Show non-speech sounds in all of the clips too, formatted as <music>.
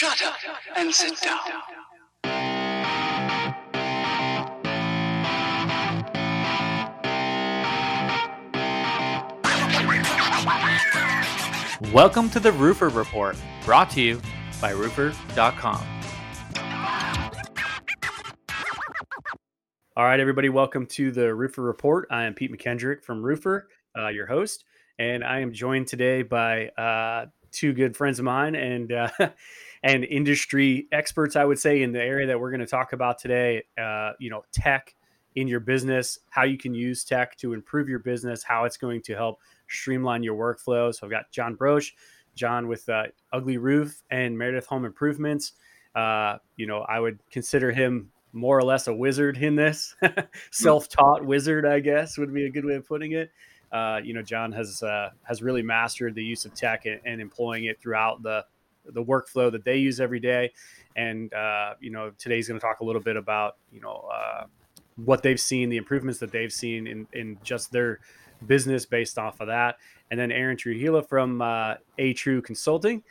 Shut up and sit down. Welcome to the Roofer Report, brought to you by roofer.com. All right, everybody, welcome to the Roofer Report. I am Pete McKendrick from Roofer, uh, your host, and I am joined today by uh, two good friends of mine and uh, <laughs> and industry experts, I would say, in the area that we're going to talk about today. Uh, you know, tech in your business, how you can use tech to improve your business, how it's going to help streamline your workflow. So I've got Jon Broche, Jon with uh, Ugly Roof and Meredith Home Improvements. Uh, you know, I would consider him more or less a wizard in this, <laughs> self-taught wizard, I guess would be a good way of putting it. Uh, you know, Jon has uh, has really mastered the use of tech and, and, employing it throughout the the workflow that they use every day. And uh, you know, today's going to talk a little bit about you know uh, what they've seen, the improvements that they've seen in in just their business based off of that. And then Aaron Trujillo from uh, A Tru Consulting.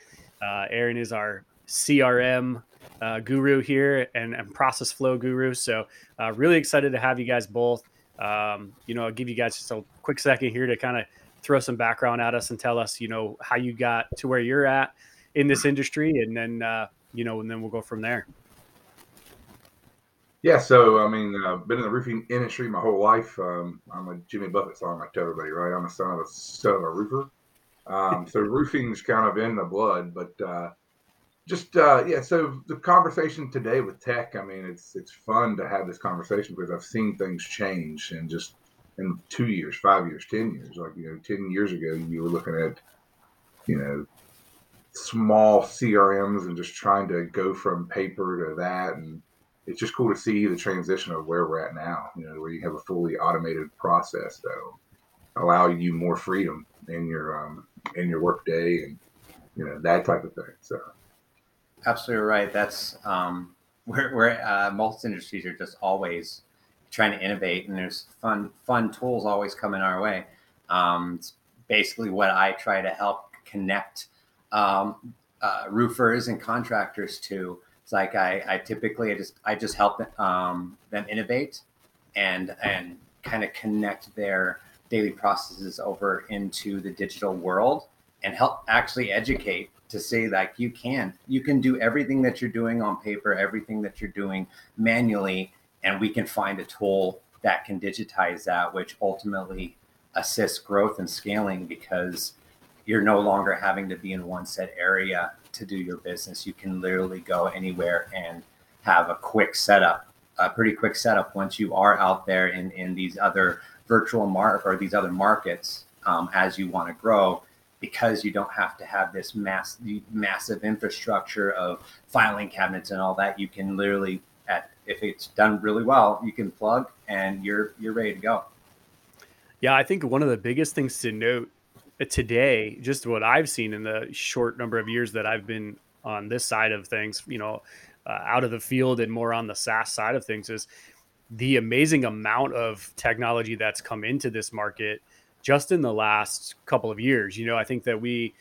Uh, Aaron is our CRM uh, guru here and, and, process flow guru. So, uh, really excited to have you guys both. Um, you know, I'll give you guys just a quick second here to kind of throw some background at us and tell us, you know, how you got to where you're at in this industry. And then, uh, you know, and then we'll go from there. Yeah, so I mean, I've uh, been in the roofing industry my whole life. Um, I'm a Jimmy Buffett song, I tell everybody, right? I'm a son of a son of a roofer. Um, so roofing's kind of in the blood, but uh, just uh, yeah. So the conversation today with tech, I mean, it's it's fun to have this conversation because I've seen things change and just in two years, five years, ten years. Like you know, ten years ago, you were looking at you know small CRMs and just trying to go from paper to that and it's just cool to see the transition of where we're at now. You know, where you have a fully automated process that'll allow you more freedom in your um, in your work day and you know that type of thing. So, absolutely right. That's um, where where uh, most industries are just always trying to innovate, and there's fun fun tools always coming our way. Um, it's basically what I try to help connect um, uh, roofers and contractors too. it's like I, I typically I just I just help um, them innovate and and kind of connect their daily processes over into the digital world and help actually educate to say that you can you can do everything that you're doing on paper everything that you're doing manually and we can find a tool that can digitize that which ultimately assists growth and scaling because you're no longer having to be in one set area to do your business. You can literally go anywhere and have a quick setup, a pretty quick setup once you are out there in, in these other virtual mark or these other markets um, as you want to grow because you don't have to have this mass massive infrastructure of filing cabinets and all that you can literally at if it's done really well you can plug and you're you're ready to go yeah i think one of the biggest things to note today, just what I've seen in the short number of years that I've been on this side of things, you know, uh, out of the field and more on the SaaS side of things, is the amazing amount of technology that's come into this market just in the last couple of years. You know, I think that we,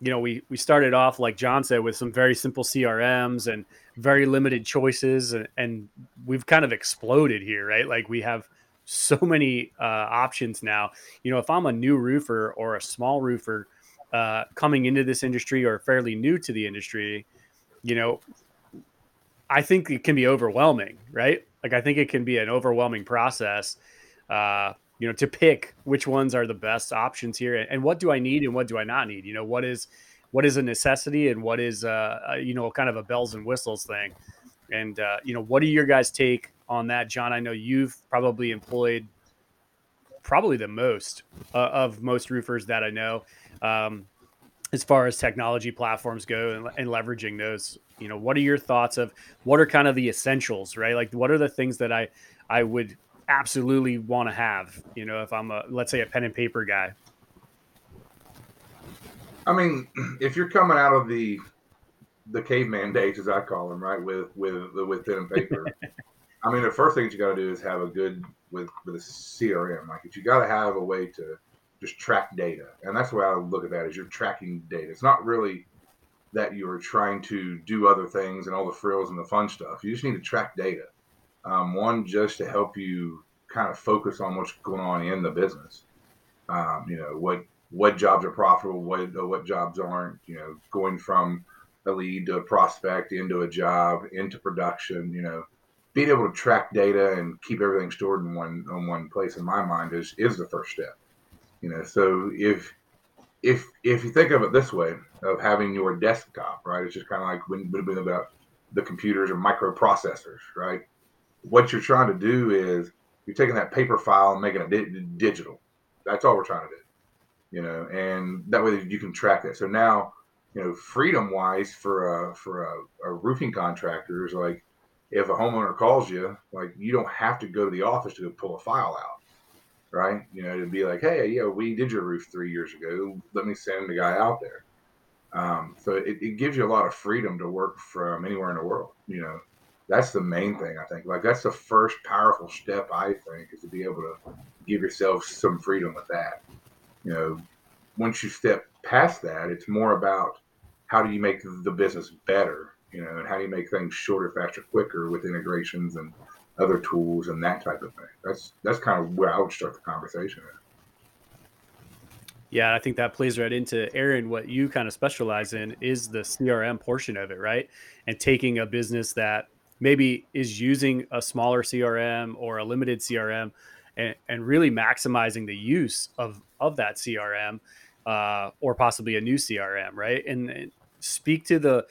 you know, we we started off like Jon said with some very simple CRMs and very limited choices, and, and we've kind of exploded here, right? Like we have so many uh, options now. You know, if I'm a new roofer or a small roofer uh, coming into this industry or fairly new to the industry, you know, I think it can be overwhelming, right? Like I think it can be an overwhelming process, uh, you know, to pick which ones are the best options here, and what do I need and what do I not need. You know, what is what is a necessity and what is uh, you know kind of a bells and whistles thing, and uh, you know, what do your guys take on that, Jon. I know you've probably employed probably the most uh, of most roofers that I know. Um, as far as technology platforms go and, and, leveraging those, you know, what are your thoughts of what are kind of the essentials, right? Like, what are the things that I I would absolutely want to have, you know, if I'm a let's say a pen and paper guy. I mean, <clears throat> if you're coming out of the the caveman days, as I call them, right, with with with pen and paper, <laughs> I mean, the first thing you got to do is have a good with with a CRM. Like, you got to have a way to just track data, and that's the way I look at that. Is you're tracking data. It's not really that you're trying to do other things and all the frills and the fun stuff. You just need to track data. Um, one, just to help you kind of focus on what's going on in the business. Um, you know what what jobs are profitable, what what jobs aren't. You know, going from a lead to a prospect into a job into production. You know, being able to track data and keep everything stored in one in one place in my mind is is the first step. You know, so if if if you think of it this way, of having your desktop, right? It's just kind of like when we about the computers or microprocessors, right? What you're trying to do is you're taking that paper file and making it di- digital. That's all we're trying to do, you know, and that way you can track it. So now, you know, freedom wise for a for a, a roofing contractor is like if a homeowner calls you, like you don't have to go to the office to pull a file out right? You know, to be like, hey, yeah, we did your roof three years ago. Let me send the guy out there. Um, so it, it, gives you a lot of freedom to work from anywhere in the world. You know, that's the main thing I think. Like that's the first powerful step I think is to be able to give yourself some freedom with that. You know, once you step past that, it's more about how do you make the business better. You know, and how do you make things shorter, faster, quicker with integrations and other tools and that type of thing. That's that's kind of where I would start the conversation. At. Yeah, I think that plays right into Aaron. What you kind of specialize in is the CRM portion of it, right? And taking a business that maybe is using a smaller CRM or a limited CRM, and, and really maximizing the use of of that CRM, uh, or possibly a new CRM, right? And, and speak to the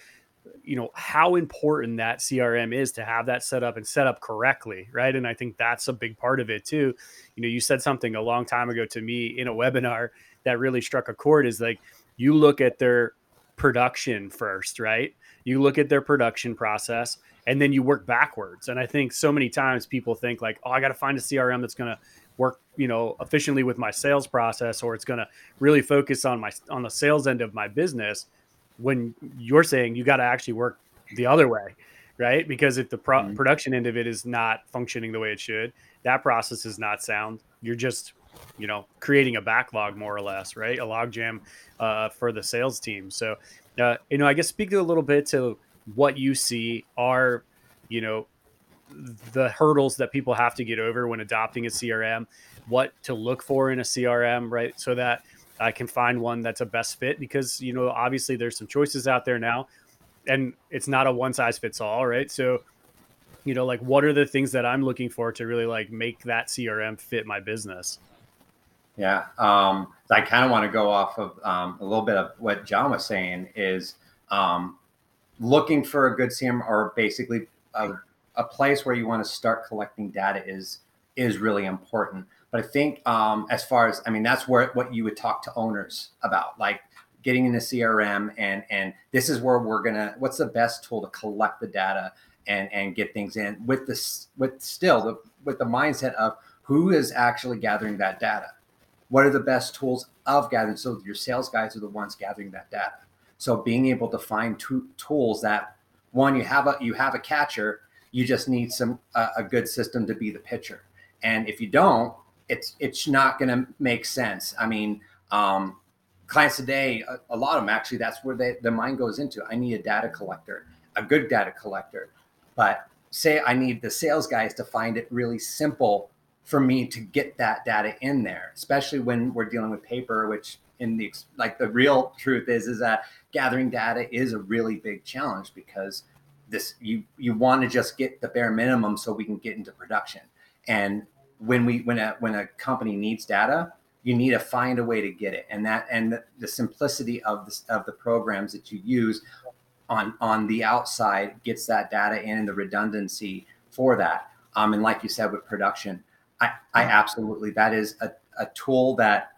you know how important that crm is to have that set up and set up correctly right? And i think that's a big part of it too. You know you said something a long time ago to me in a <laughs> webinar that really struck a chord is like you look at their production first right? You look at their production process and then you work backwards. And i think so many times people think like oh i got to find a crm that's going to work you know efficiently with my sales process or it's going to really focus on my on the sales end of my business when you're saying you got to actually work the other way right? Because if the pro- mm-hmm. production end of it is not functioning the way it should that process is not sound. You're just you know creating a backlog more or less right? A logjam uh, for the sales team. So uh, you know i guess speak to a little bit to what you see are you know the hurdles that people have to get over when adopting a crm what to look for in a crm right? So that I can find one that's a best fit because you know obviously there's some choices out there now, and it's not a one size fits all, right? So, you know, like what are the things that I'm looking for to really like make that CRM fit my business? Yeah, um, I kind of want to go off of um, a little bit of what Jon was saying is um, looking for a good CRM or basically a, a place where you want to start collecting data is is really important. But I think um, as far as I mean, that's where what you would talk to owners about, like getting in the CRM and and this is where we're gonna. What's the best tool to collect the data and and get things in with this with still the, with the mindset of who is actually gathering that data. What are the best tools of gathering? So your sales guys are the ones gathering that data. So being able to find tools that one you have a you have a catcher, you just need some a good system to be the pitcher. And if you don't, it's it's not going to make sense. I mean, um, clients today, a, a, lot of them actually, that's where they, the mind goes into. I need a data collector, a good data collector. But say I need the sales guys to find it really simple for me to get that data in there, especially when we're dealing with paper, which in the like the real truth is is that gathering data is a really big challenge because this you you want to just get the bare minimum so we can get into production and when we when a when a company needs data you need to find a way to get it. And that and the, the simplicity of the, of the programs that you use on on the outside gets that data in and the redundancy for that. Um, and like you said with production i i absolutely that is a, a tool that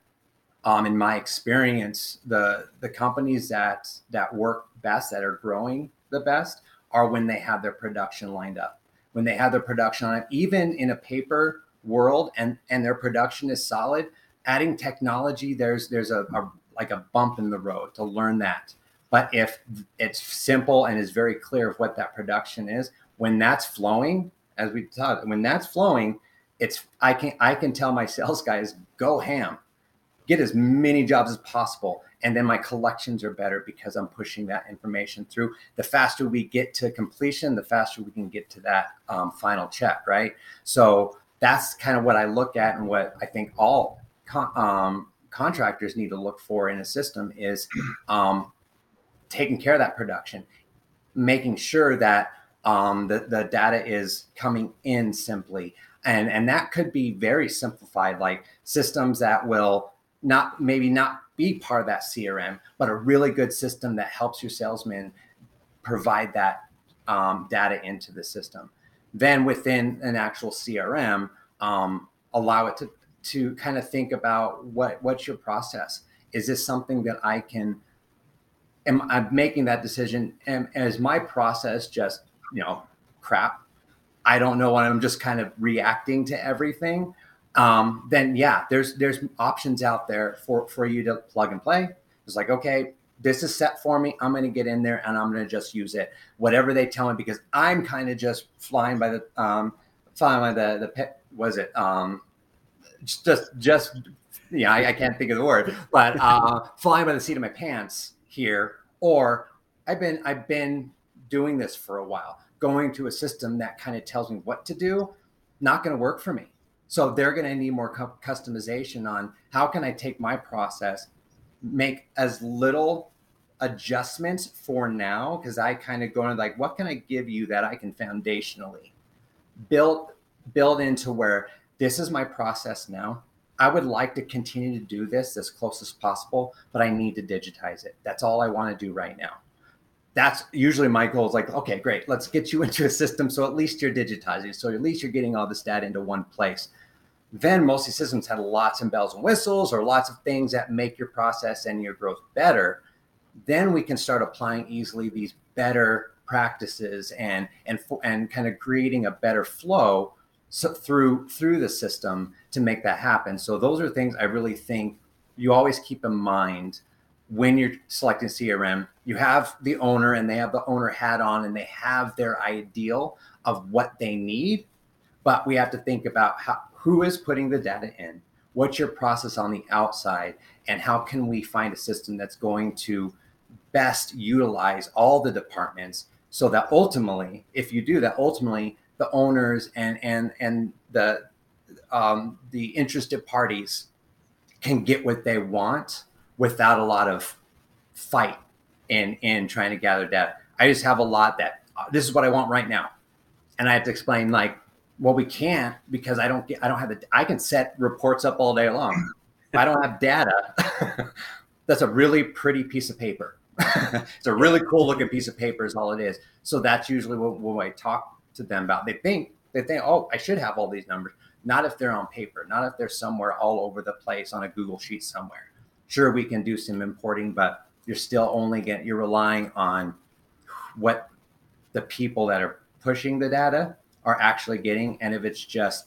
um, in my experience the the companies that that work best that are growing the best are when they have their production lined up. When they have their production on it even in a paper world and and their production is solid adding technology there's there's a, a like a bump in the road to learn that. But if it's simple and is very clear of what that production is when that's flowing as we talked when that's flowing it's i can i can tell my sales guys go ham. Get as many jobs as possible and then my collections are better because i'm pushing that information through. The faster we get to completion the faster we can get to that um, final check right? So that's kind of what i look at and what i think all con- um, contractors need to look for in a system is <clears throat> um, taking care of that production making sure that um, the, the data is coming in simply. And and that could be very simplified like systems that will not maybe not be part of that crm but a really good system that helps your salesman provide that um, data into the system then within an actual crm um, allow it to to kind of think about what what's your process? Is this something that i can am i making that decision? And is my process just you know crap? I don't know, and I'm just kind of reacting to everything, um, then yeah, there's there's options out there for for you to plug and play. It's like okay, this is set for me. I'm going to get in there and I'm going to just use it, whatever they tell me, because I'm kind of just flying by the um, flying by the the was it um, just just yeah, I, I, can't think of the word, but uh, <laughs> flying by the seat of my pants here, or I've been I've been doing this for a while going to a system that kind of tells me what to do, not going to work for me. So they're going to need more cu- customization on how can I take my process, make as little adjustments for now because I kind of go into like what can I give you that I can foundationally build build into where this is my process now. I would like to continue to do this as close as possible, but I need to digitize it. That's all I want to do right now that's usually my goal is like, okay, great, let's get you <laughs> into a system. So at least you're digitizing. So at least you're getting all this data into one place. Then most of these systems had lots of bells and whistles or lots of things that make your process and your growth better. Then we can start applying easily these better practices and and and kind of creating a better flow so through through the system to make that happen. So those are things I really think you always keep in mind when you're selecting CRM, you have the owner and they have the owner hat on and they have their ideal of what they need. But we have to think about how, who is putting the data in, what's your process on the outside, and how can we find a system that's going to best utilize all the departments so that ultimately, if you do that, ultimately the owners and and and the um, the interested parties can get what they want without a lot of fight in in trying to gather data. I just have a lot that uh, this is what I want right now, and I have to explain like, well, we can't because I don't get I don't have the I can set reports up all day long. I don't have data, <laughs> that's a really pretty piece of paper. <laughs> it's a really cool looking piece of paper is all it is. So that's usually what, what I talk to them about. They think they think, oh, I should have all these numbers. Not if they're on paper. Not if they're somewhere all over the place on a Google sheet somewhere sure we can do some importing, but you're still only getting you're relying on what the people that are pushing the data are actually getting. And if it's just,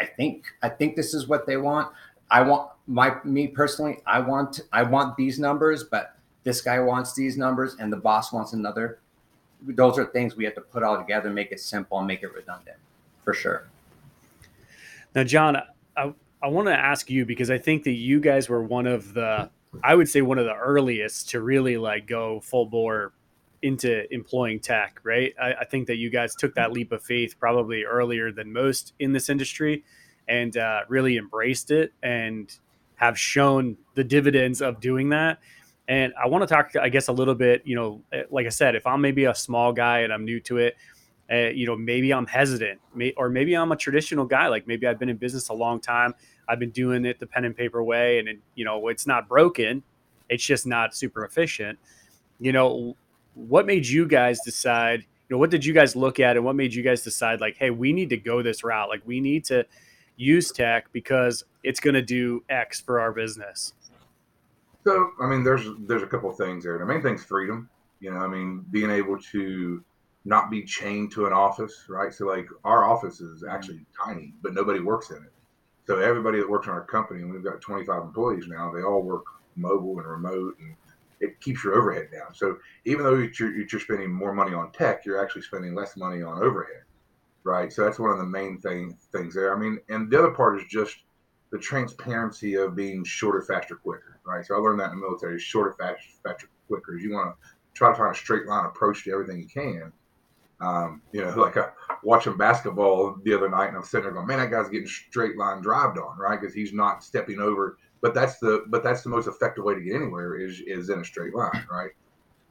I think I think this is what they want. I want my me personally, I want I want these numbers, but this guy wants these numbers and the boss wants another. Those are things we have to put all together, make it simple and make it redundant for sure. Now, Jon, I, I want to ask you because I think that you guys were one of the, I would say one of the earliest to really like go full bore into employing tech, right? I, I think that you guys took that leap of faith probably earlier than most in this industry and uh, really embraced it and have shown the dividends of doing that. And I want to talk, I guess, a little bit, you know, eh, like I said, if I'm maybe a small guy and I'm new to it, uh, you know, maybe I'm hesitant, may, or maybe I'm a traditional guy. Like maybe I've been in business a long time. I've been doing it the pen and paper way, and it, you know, it's not broken. It's just not super efficient. You know, what made you guys decide? You know, what did you guys look at, and what made you guys decide? Like, hey, we need to go this route. Like, we need to use tech because it's going to do X for our business. So, I mean, there's there's a couple of things there. The main thing's freedom. You know, I mean, being able to not be chained to an office, right? So like our office is actually mm-hmm. tiny, but nobody works in it. So everybody that works in our company, and we've got 25 employees now, they all work mobile and remote, and it keeps your overhead down. So even though you're, you're spending more money on tech, you're actually spending less money on overhead, right? So that's one of the main thing things there. I mean, and the other part is just the transparency of being shorter, faster, quicker, right? So I learned that in the military: shorter, faster, faster, quicker. You want to try to find a straight line approach to everything you can. Um, you know, <laughs> like I, watching basketball the other night, and I'm sitting there going, "Man, that guy's getting straight line drived on, right? Because he's not stepping over." But that's the but that's the most effective way to get anywhere is is in a straight line, right?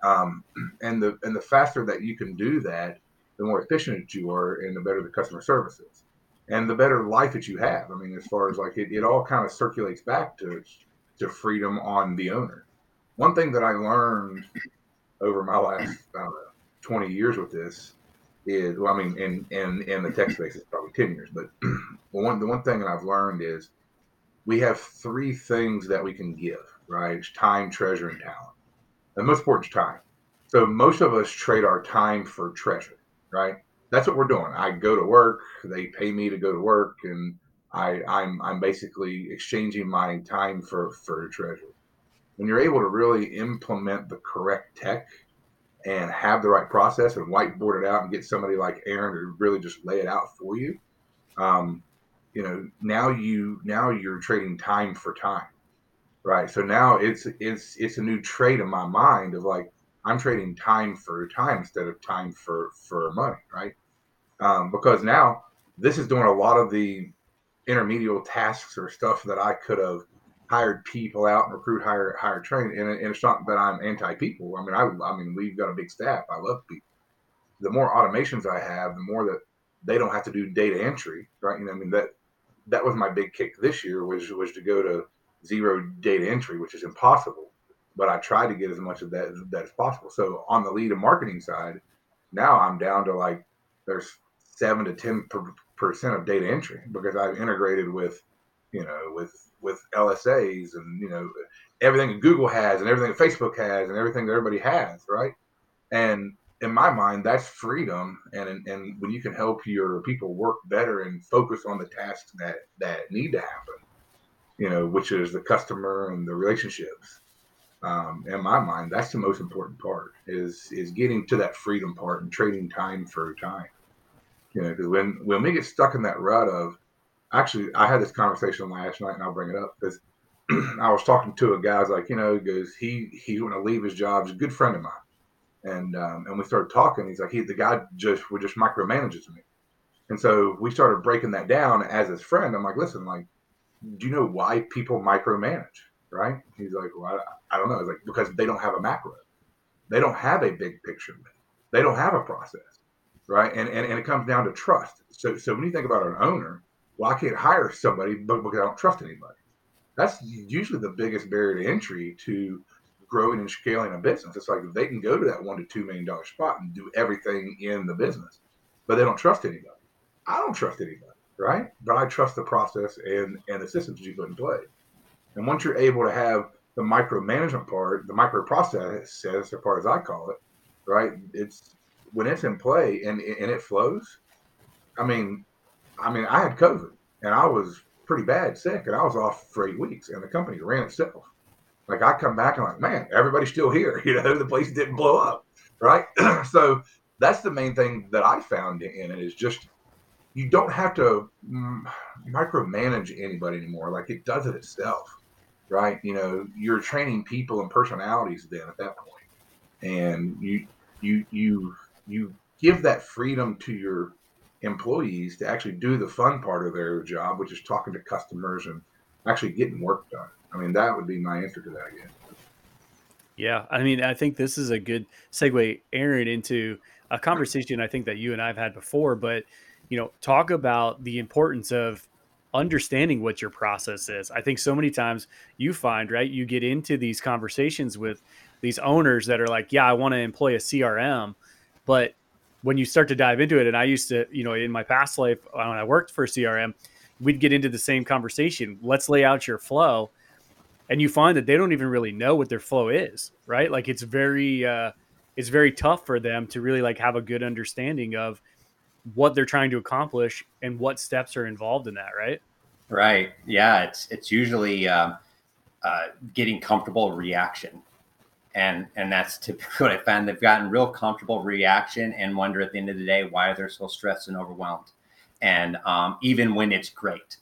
Um, and the and the faster that you can do that, the more efficient you are, and the better the customer service is, and the better life that you have. I mean, as far as like it, it all kind of circulates back to to freedom on the owner. One thing that I learned over my last know, 20 years with this is well, I mean, in in in the tech space, it's probably 10 years, but <clears throat> one the one thing that I've learned is we have three things that we can give, right? It's time, treasure, and talent. The most important is time. So most of us trade our time for treasure, right? That's what we're doing. I go to work, they pay me to go to work, and I, I'm I'm basically exchanging my time for for treasure. When you're able to really implement the correct tech and have the right process and whiteboard it out and get somebody like Aaron to really just lay it out for you, um, you know, now you now you're trading time for time, right? So now it's it's it's a new trade in my mind of like I'm trading time for time instead of time for for money, right? Um, because now this is doing a lot of the intermediate tasks or stuff that I could have hired people out and recruit, hire, hire, train. And, and it's not that I'm anti people. I mean, I, I mean, we've got a big staff. I love people. The more automations I have, the more that they don't have to do data entry, right? You know, I mean that that was my big kick this year was was to go to zero data entry, which is impossible. But I tried to get as much of that as, that as possible. So on the lead and marketing side, now I'm down to like there's seven to ten percent of data entry because I've integrated with, you know, with with LSAs and you know everything Google has and everything Facebook has and everything that everybody has, right? And in my mind, that's freedom, and and when you can help your people work better and focus on the tasks that that need to happen, you know, which is the customer and the relationships. Um, in my mind, that's the most important part is is getting to that freedom part and trading time for time. You know, because when when we get stuck in that rut of actually, I had this conversation last night, and I'll bring it up because <clears throat> I was talking to a guy. I was like, you know, he goes, he he's going to leave his job. He's a good friend of mine, and um, and we started talking. He's like, he the guy just would just micromanages me, and so we started breaking that down as his friend. I'm like, listen, like, do you know why people micromanage? Right? He's like, well, I, I don't know. It's like because they don't have a macro, they don't have a big picture, they don't have a process, right? And and, and it comes down to trust. So so when you think about an owner well, I can't hire somebody but because I don't trust anybody. That's usually the biggest barrier to entry to growing and scaling a business. It's like they can go to that one to two million dollar spot and do everything in the business, but they don't trust anybody. I don't trust anybody, right? But I trust the process and and the systems you put in place. And once you're able to have the micromanagement part, the micro process, as far as I call it, right? It's when it's in play and and it flows. I mean, I mean, I had COVID and I was pretty bad sick and I was off for eight weeks and the company ran itself. Like I come back and I'm like, man, everybody's still here. <laughs> You know, the place didn't blow up. Right. <clears throat> so that's the main thing that I found in it is just you don't have to mm, micromanage anybody anymore. Like it does it itself. Right. You know, you're training people and personalities then at that. And you you you you give that freedom to your employees to actually do the fun part of their job, which is talking to customers and actually getting work done. I mean, that would be my answer to that. Yeah, I mean, I think this is a good segue, Aaron, into a conversation I think that you and I have had before. But you know, talk about the importance of understanding what your process is. I think so many times you find right, you get into these conversations with these owners that are like, "Yeah, I want to employ a CRM," but when you start to dive into it, and I used to, you know, in my past life when I worked for CRM, we'd get into the same conversation. Let's lay out your flow, and you find that they don't even really know what their flow is, right? Like it's very, uh, it's very tough for them to really like have a good understanding of what they're trying to accomplish and what steps are involved in that, right? Right. Yeah. It's it's usually uh, uh, getting comfortable reaction and and that's typically <laughs> what I found. They've gotten real comfortable reaction and wonder at the end of the day why they're so stressed and overwhelmed. And um, even when it's Great.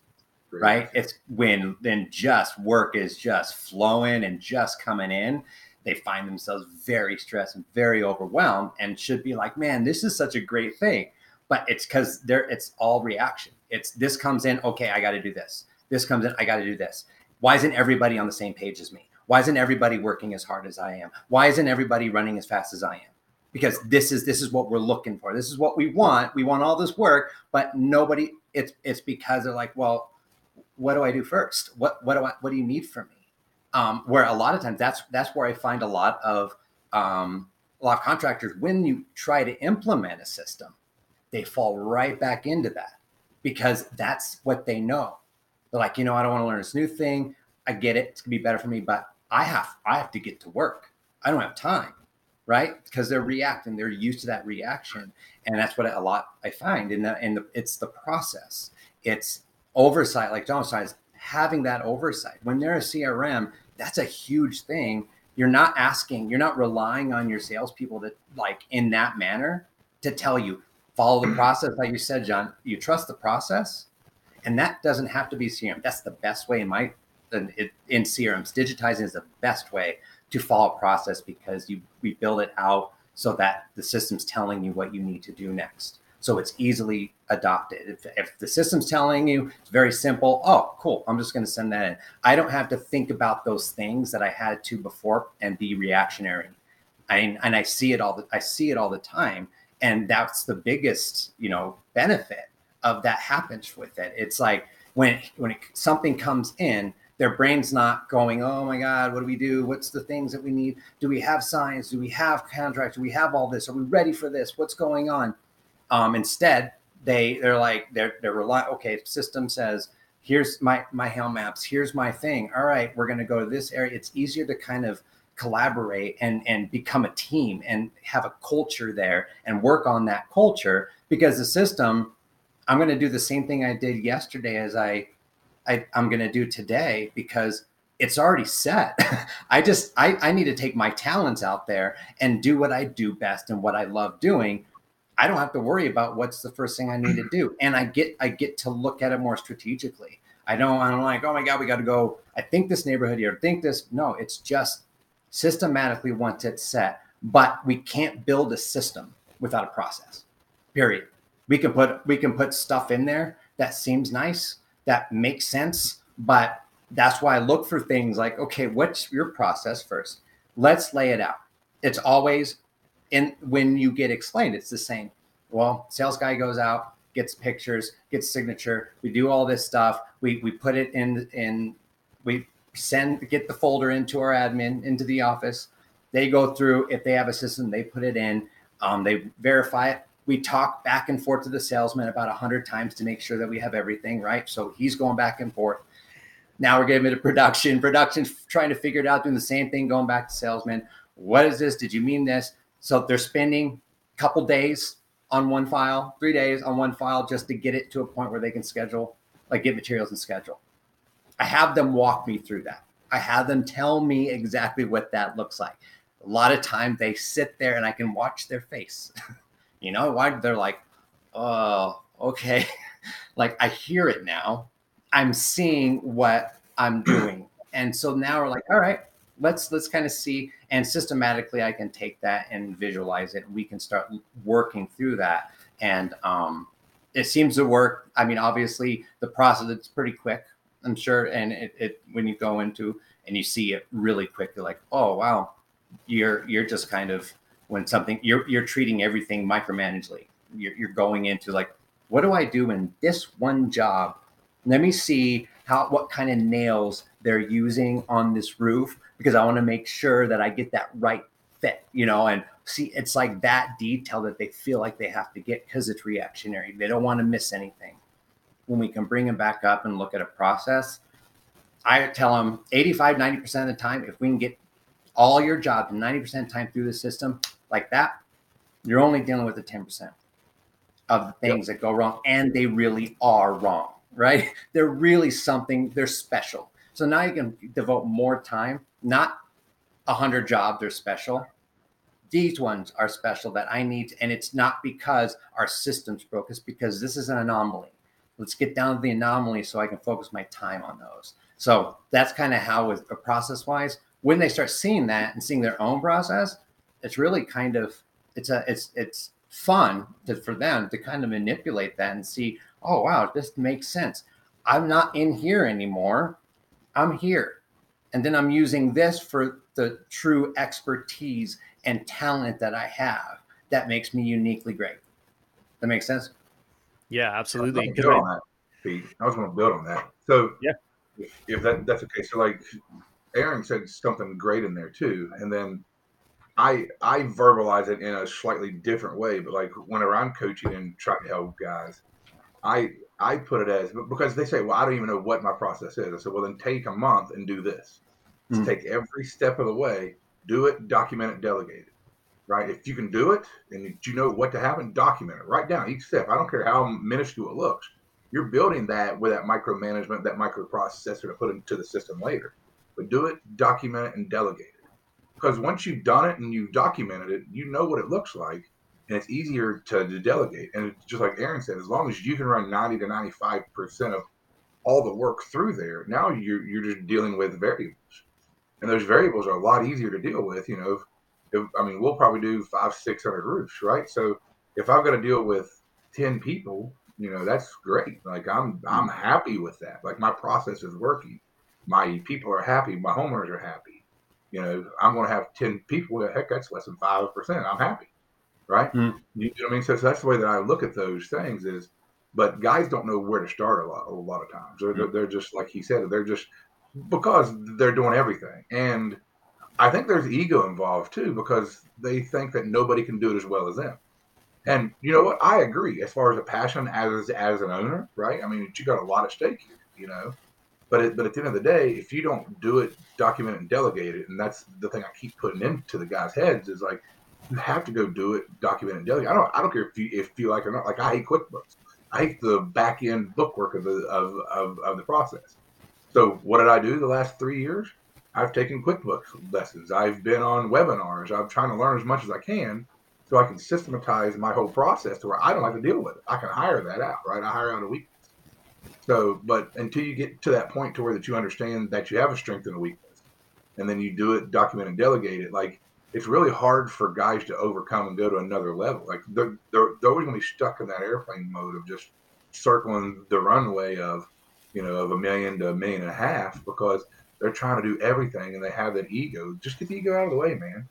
Right? It's when then just work is just flowing and just coming in. They find themselves very stressed and very overwhelmed and should be like, man, this is such a great thing. But it's because there it's all reaction. It's this comes in, okay, I got to do this. This comes in, I got to do this. Why isn't everybody on the same page as me? Why isn't everybody working as hard as I am? Why isn't everybody running as fast as I am? Because this is this is what we're looking for. This is what we want. We want all this work, but nobody. It's it's because they're like, well, what do I do first? What what do I what do you need from me? Um, where a lot of times that's that's where I find a lot of um, a lot of contractors when you try to implement a system, they fall right back into that because that's what they know. They're like, you know, I don't want to learn this new thing. I get it; it's gonna be better for me, but I have I have to get to work. I don't have time, right? Because they're reacting. They're used to that reaction, and that's what a lot I find. And the it's the process. It's oversight, like Jon says, having that oversight. When they're a CRM, that's a huge thing. You're not asking, you're not relying on your salespeople to like in that manner to tell you follow the process. Like you said, Jon, you trust the process, and that doesn't have to be CRM. That's the best way in my in, in CRMs. Digitizing is the best way to follow process because you we build it out so that the system's telling you what you need to do next so it's easily adopted. If, if, the system's telling you it's very simple, oh, cool, I'm just going to send that in. I don't have to think about those things that I had to before and be reactionary. I, and I see it all. The, I see it all the time, and that's the biggest, you know, benefit of that happens with it. It's like when when it, something comes in, their brain's not going, oh my God, what do we do? What's the things that we need? Do we have signs? Do we have contracts? Do we have all this? Are we ready for this? What's going on? Um, instead, they they're like they're they're relying. Okay, system says here's my my helm maps. Here's my thing. All right, we're going to go to this area. It's easier to kind of collaborate and and become a team and have a culture there and work on that culture because the system. I'm going to do the same thing I did yesterday as I, I I'm going to do today because it's already set. <laughs> I just I, I need to take my talents out there and do what I do best and what I love doing I don't have to worry about what's the first thing I need to do. <clears throat> And I get I get to look at it more strategically. I don't I'm like, oh my God, we got to go. I think this neighborhood here, think this. No, it's just systematically once it's set. But we can't build a system without a process. Period. We can put we can put stuff in there that seems nice, that makes sense, but that's why I look for things like, okay, what's your process first? Let's lay it out. It's always and when you get explained, it's the same. Well, sales guy goes out, gets pictures, gets signature. We do all this stuff. We we put it in in we send get the folder into our admin into the office. They go through. If they have a system, they put it in. Um, they verify it. We talk back and forth to the salesman about a hundred times to make sure that we have everything right. So he's going back and forth. Now we're getting into production. Production trying to figure it out, doing the same thing, going back to salesman. What is this? Did you mean this? So they're spending a couple days on one file, three days on one file just to get it to a point where they can schedule, like get materials and schedule. I have them walk me through that. I have them tell me exactly what that looks like. A lot of time they sit there and I can watch their face. <laughs> you know, why they're like, oh, okay. <laughs> like I hear it now. I'm seeing what I'm doing. And so now we're like, all right, let's let's kind of see and systematically i can take that and visualize it. We can start working through that. And um, it seems to work. I mean obviously the process it's pretty quick i'm sure and it, it when you go into and you see it really quick you're like oh wow. You're you're just kind of when something you're you're treating everything micromanagely you're, you're going into like what do i do in this one job? Let me see how what kind of nails they're using on this roof because I want to make sure that I get that right fit, you know, and see it's like that detail that they feel like they have to get because it's reactionary. They don't want to miss anything. When we can bring them back up and look at a process, I tell them 85, 90% of the time, if we can get all your jobs 90% of the time through the system like that, you're only dealing with the 10% of the things yep. that go wrong. And they really are wrong, right? <laughs> They're really something, they're special. So now you can devote more time, not a hundred jobs are special. These ones are special that I need, and it's not because our system's broke, it's because this is an anomaly. Let's get down to the anomaly so I can focus my time on those. So that's kind of how, with uh, a process wise, when they start seeing that and seeing their own process, it's really kind of it's a it's it's fun to, for them to kind of manipulate that and see, oh wow, this makes sense. I'm not in here anymore. I'm here. And then I'm using this for the true expertise and talent that I have that makes me uniquely great. That makes sense? Yeah, absolutely. I was gonna build on that, I was going to build on that. So Yeah. if, if that that's okay. So like Aaron said something great in there too, and then I I verbalize it in a slightly different way. But like whenever I'm coaching and trying to help guys, I I put it as because they say, well, I don't even know what my process is. I said, well, then take a month and do this. Mm. Take every step of the way, do it, document it, delegate it. Right? If you can do it and you know what to happen, document it. Write down each step. I don't care how minuscule it looks. You're building that with that micromanagement, that microprocessor to put into the system later. But do it, document it, and delegate it. Because once you've done it and you've documented it, you know what it looks like, and it's easier to, to delegate. And just like Aaron said, as long as you can run 90 to 95 percent of all the work through there, now you're you're just dealing with variables, and those variables are a lot easier to deal with. You know, if, if I mean, we'll probably do five, six hundred roofs, right? So if I've got to deal with ten people, you know, that's great. Like I'm I'm happy with that. Like my process is working. My people are happy. My homeowners are happy. You know, I'm going to have ten people. Heck, that's less than five percent. I'm happy, right? Mm. You know what I mean? So, so that's the way that I look at those things. Is but guys don't know where to start a lot. A lot of times, they're, they're, they're just like he said. They're just because they're doing everything, and I think there's ego involved too because they think that nobody can do it as well as them. And you know what? I agree as far as a passion as as an owner, right? I mean, you got a lot at stake here, you know. But it, but at the end of the day, if you don't do it, document it, and delegate it, and that's the thing I keep putting into the guys' heads is like, you have to go do it, document and delegate. I don't I don't care if you if you like it or not. Like I hate QuickBooks. I hate the back end bookwork of the of, of, of the process. So what did I do the last three years? I've taken QuickBooks lessons. I've been on webinars. I'm trying to learn as much as I can so I can systematize my whole process to where I don't have to deal with it. I can hire that out, right? I hire out a week. So, but until you get to that point to where that you understand that you have a strength and a weakness, and then you do it, document and delegate it, like it's really hard for guys to overcome and go to another level. Like they're they're, they're always going to be stuck in that airplane mode of just circling the runway of, you know, of a million to a million and a half because they're trying to do everything and they have that ego. Just get the ego out of the way, man.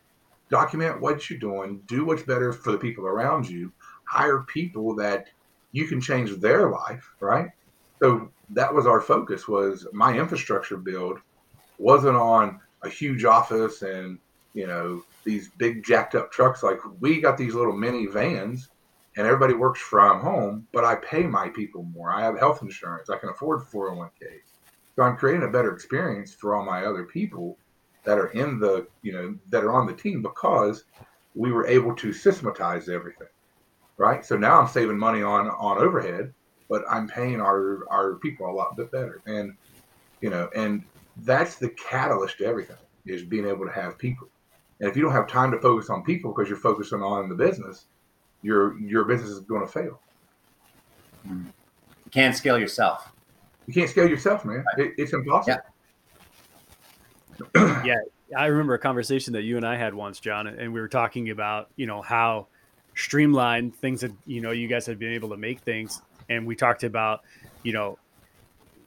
Document what you're doing. Do what's better for the people around you. Hire people that you can change their life, right? So that was our focus. Was my infrastructure build wasn't on a huge office and you know these big jacked up trucks. Like we got these little mini vans, and everybody works from home. But I pay my people more. I have health insurance. I can afford 401k. So I'm creating a better experience for all my other people that are in the you know that are on the team because we were able to systematize everything right so now i'm saving money on on overhead but i'm paying our our people a lot bit better and you know and that's the catalyst to everything is being able to have people and if you don't have time to focus on people because you're focusing on the business your your business is going to fail. You can't scale yourself. you can't scale yourself man. It, it's impossible. Yeah, I remember a conversation that you and I had once, Jon, and we were talking about you know how streamlined things that you know you guys had been able to make things, and we talked about you know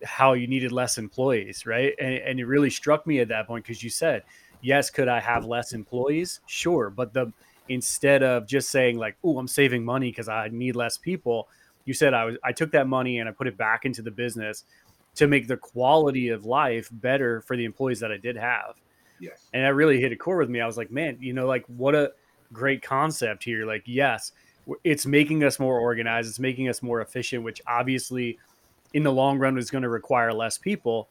how you needed less employees, right? And, and it really struck me at that point because you said, yes, could I have less employees? Sure, but the instead of just saying like, oh, I'm saving money because I need less people, you said I was I took that money and I put it back into the business to make the quality of life better for the employees that I did have. yes And that really hit a core with me. I was like, man, you know, like what a great concept here. Like, yes, it's making us more organized, it's making us more efficient, which obviously in the long run is going to require less people.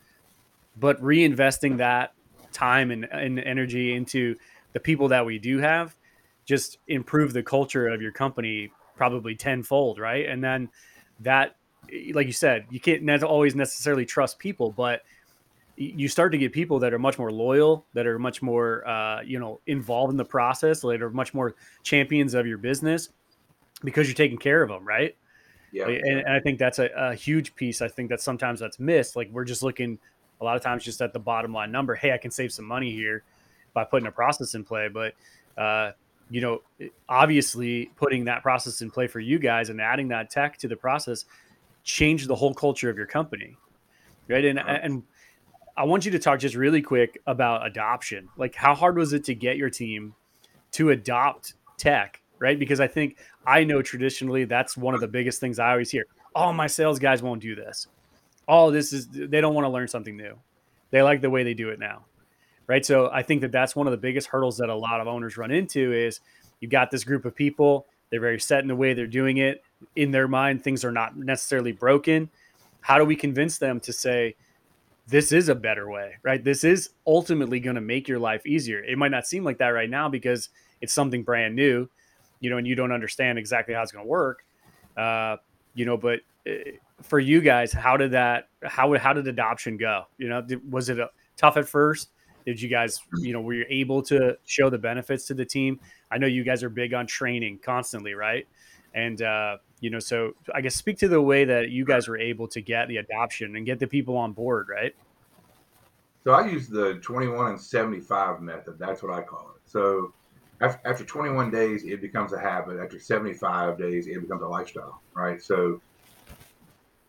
But reinvesting that time and, and energy into the people that we do have just improve the culture of your company probably tenfold, right? And then that like you said, you can't always necessarily trust people, but you start to get people that are much more loyal, that are much more, uh, you know, involved in the process, that are much more champions of your business because you're taking care of them, right? Yeah, and, and I think that's a, a huge piece. I think that sometimes that's missed. Like we're just looking a lot of times just at the bottom line number. Hey, I can save some money here by putting a process in play. But uh, you know, obviously putting that process in play for you guys and adding that tech to the process changed the whole culture of your company, right? And Right. and I want you to talk just really quick about adoption. Like, how hard was it to get your team to adopt tech, right? Because I think I know traditionally that's one of the biggest things I always hear. All my sales guys won't do this. All this is they don't want to learn something new. They like the way they do it now, right? So I think that that's one of the biggest hurdles that a lot of owners run into is you've got this group of people. They're very set in the way they're doing it. In their mind, things are not necessarily broken. How do we convince them to say, this is a better way, right? This is ultimately going to make your life easier. It might not seem like that right now because it's something brand new, you know, and you don't understand exactly how it's going to work. Uh, you know, but uh, for you guys, how did that, how, how did adoption go? You know, was it a, tough at first? Did you guys, you know, were you able to show the benefits to the team? I know you guys are big on training constantly, right? And, uh, you know, so I guess speak to the way that you guys were able to get the adoption and get the people on board, right? So I use the 21 and 75 method. That's what I call it. So after 21 days, it becomes a habit. After 75 days, it becomes a lifestyle, right? So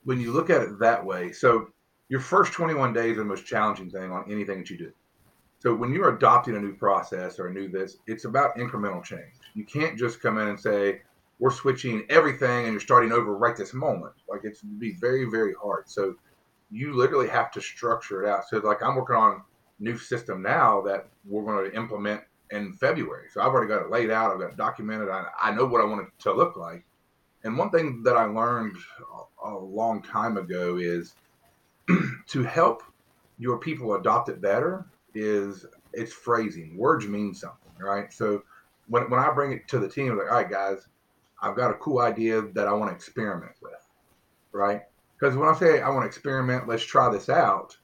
when you look at it that way, so your first 21 days are the most challenging thing on anything that you do. So when you're adopting a new process or a new this, it's about incremental change. You can't just come in and say, we're switching everything and you're starting over right this moment. Like it's be very, very hard. So you literally have to structure it out. So like I'm working on new system now that we're going to implement in February. So I've already got it laid out. I've got it documented. I, I know what I want it to look like. And one thing that I learned a, a long time ago is <clears throat> to help your people adopt it better is it's phrasing. Words mean something, right? So when, when I bring it to the team, I'm like, all right, guys, I've got a cool idea that I want to experiment with, right? Because when I say I want to experiment, let's try this out.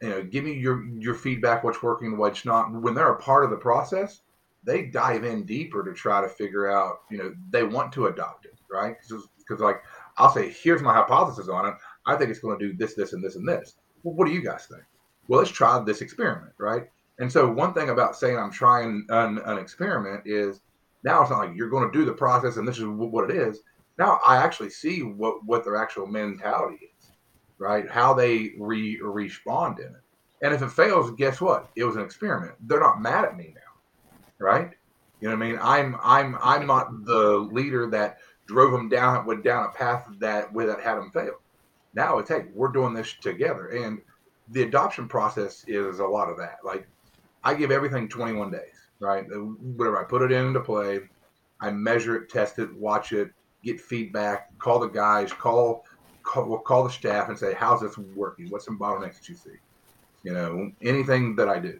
You know, give me your your feedback, what's working, what's not. When they're a part of the process, they dive in deeper to try to figure out. You know, they want to adopt it, right? Because like I'll say, here's my hypothesis on it. I think it's going to do this, this, and this, and this. Well, what do you guys think? Well, let's try this experiment, right? And so one thing about saying I'm trying an, an experiment is now it's not like you're going to do the process and this is what it is. Now I actually see what what their actual mentality is, right? How they re respond in it. And if it fails, guess what? It was an experiment. They're not mad at me now, right? You know what I mean? I'm I'm I'm not the leader that drove them down went down a path that where that had them fail. Now it's hey, we're doing this together, and the adoption process is a lot of that. Like I give everything 21 days, right? Whatever I put it into play, I measure it, test it, watch it, get feedback, call the guys, call call, call the staff, and say, "How's this working? What's some bottlenecks that you see?" You know, anything that I do,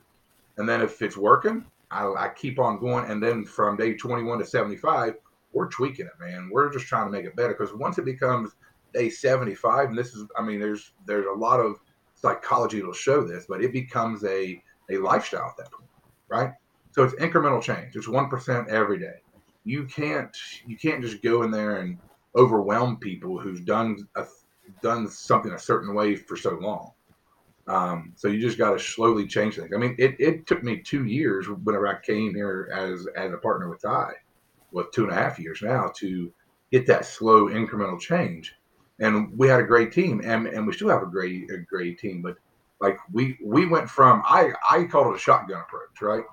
and then if it's working, I, I keep on going, and then from day 21 to 75, we're tweaking it, man. We're just trying to make it better because once it becomes day 75, and this is, I mean, there's there's a lot of psychology that'll show this, but it becomes a a lifestyle at that point, right? So it's incremental change. It's one percent every day. You can't you can't just go in there and overwhelm people who's done a, done something a certain way for so long. Um, so you just got to slowly change things. I mean, it, it took me two years whenever I came here as as a partner with Ty, with two and a half years now to get that slow incremental change. And we had a great team, and, and we still have a great a great team. But like we we went from I I called it a shotgun approach, right?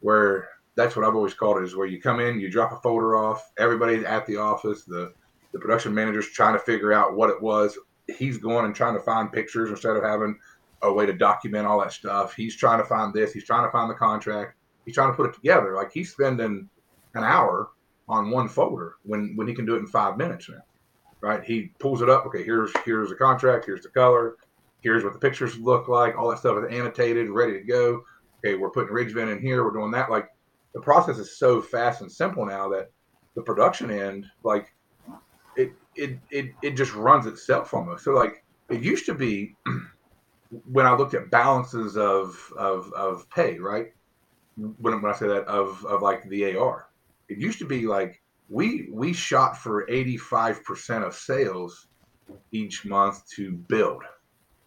Where that's what I've always called it is where you come in, you drop a folder off, everybody's at the office, the the production manager's trying to figure out what it was. He's going and trying to find pictures instead of having a way to document all that stuff. He's trying to find this, he's trying to find the contract, he's trying to put it together. Like he's spending an hour on one folder when when he can do it in five minutes now. Right? He pulls it up, okay, here's here's the contract, here's the color, here's what the pictures look like, all that stuff is annotated, ready to go. Okay, we're putting ridge vent in here, we're doing that. Like the process is so fast and simple now that the production end, like it it it, it just runs itself almost. So like it used to be <clears throat> when I looked at balances of of of pay, right? When, when I say that of of like the AR, it used to be like we we shot for 85% of sales each month to build.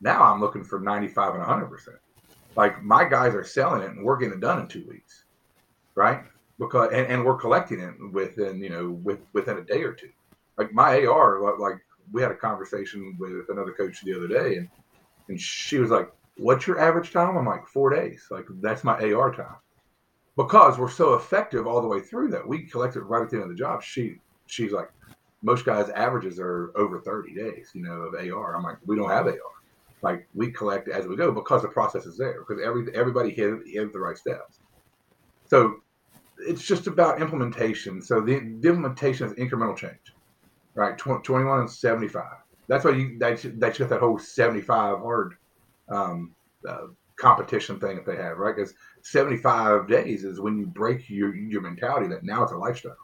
Now I'm looking for 95 and 100%. Like my guys are selling it and we're getting it done in two weeks, right? Because and, and we're collecting it within you know with, within a day or two. Like my AR, like we had a conversation with another coach the other day, and and she was like, "What's your average time?" I'm like, four days. Like that's my AR time because we're so effective all the way through that we collect it right at the end of the job. She she's like, most guys' averages are over 30 days, you know, of AR. I'm like, we don't have AR. Like we collect as we go because the process is there because every everybody hit, hit the right steps. So it's just about implementation. So the, the implementation is incremental change, right? 20, 21 and 75. That's why you that's that's got that whole 75 hard um, uh, competition thing that they have, right? Because 75 days is when you break your your mentality that now it's a lifestyle.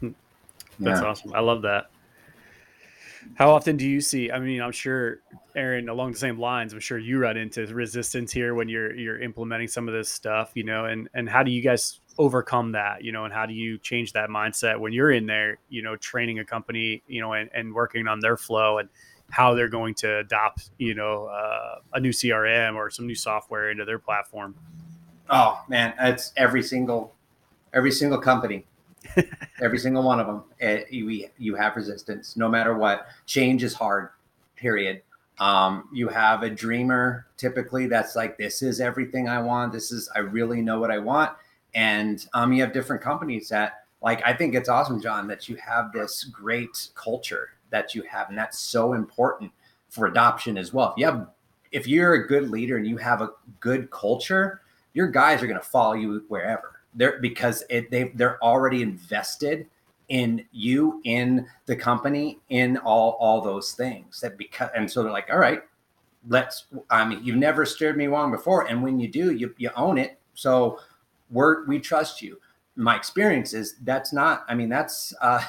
Hmm. That's yeah. awesome. I love that. How often do you see? I mean, I'm sure, Aaron, along the same lines, I'm sure you run into resistance here when you're you're implementing some of this stuff, you know, and and how do you guys overcome that, you know, and how do you change that mindset when you're in there, you know, training a company, you know, and, and working on their flow and how they're going to adopt, you know, uh, a new CRM or some new software into their platform. Oh man, it's every single, every single company, <laughs> every single one of them. It, eh, you, you have resistance no matter what. Change is hard. Period. Um, you have a dreamer typically that's like, this is everything I want. This is I really know what I want. And um, you have different companies that like I think it's awesome, Jon, that you have this great culture that you have and that's so important for adoption as well. If you have if you're a good leader and you have a good culture your guys are going to follow you wherever. They're because it, they they're already invested in you in the company in all all those things that because and so they're like all right let's i mean you've never steered me wrong before and when you do you you own it. So we're we trust you. My experience is that's not i mean that's uh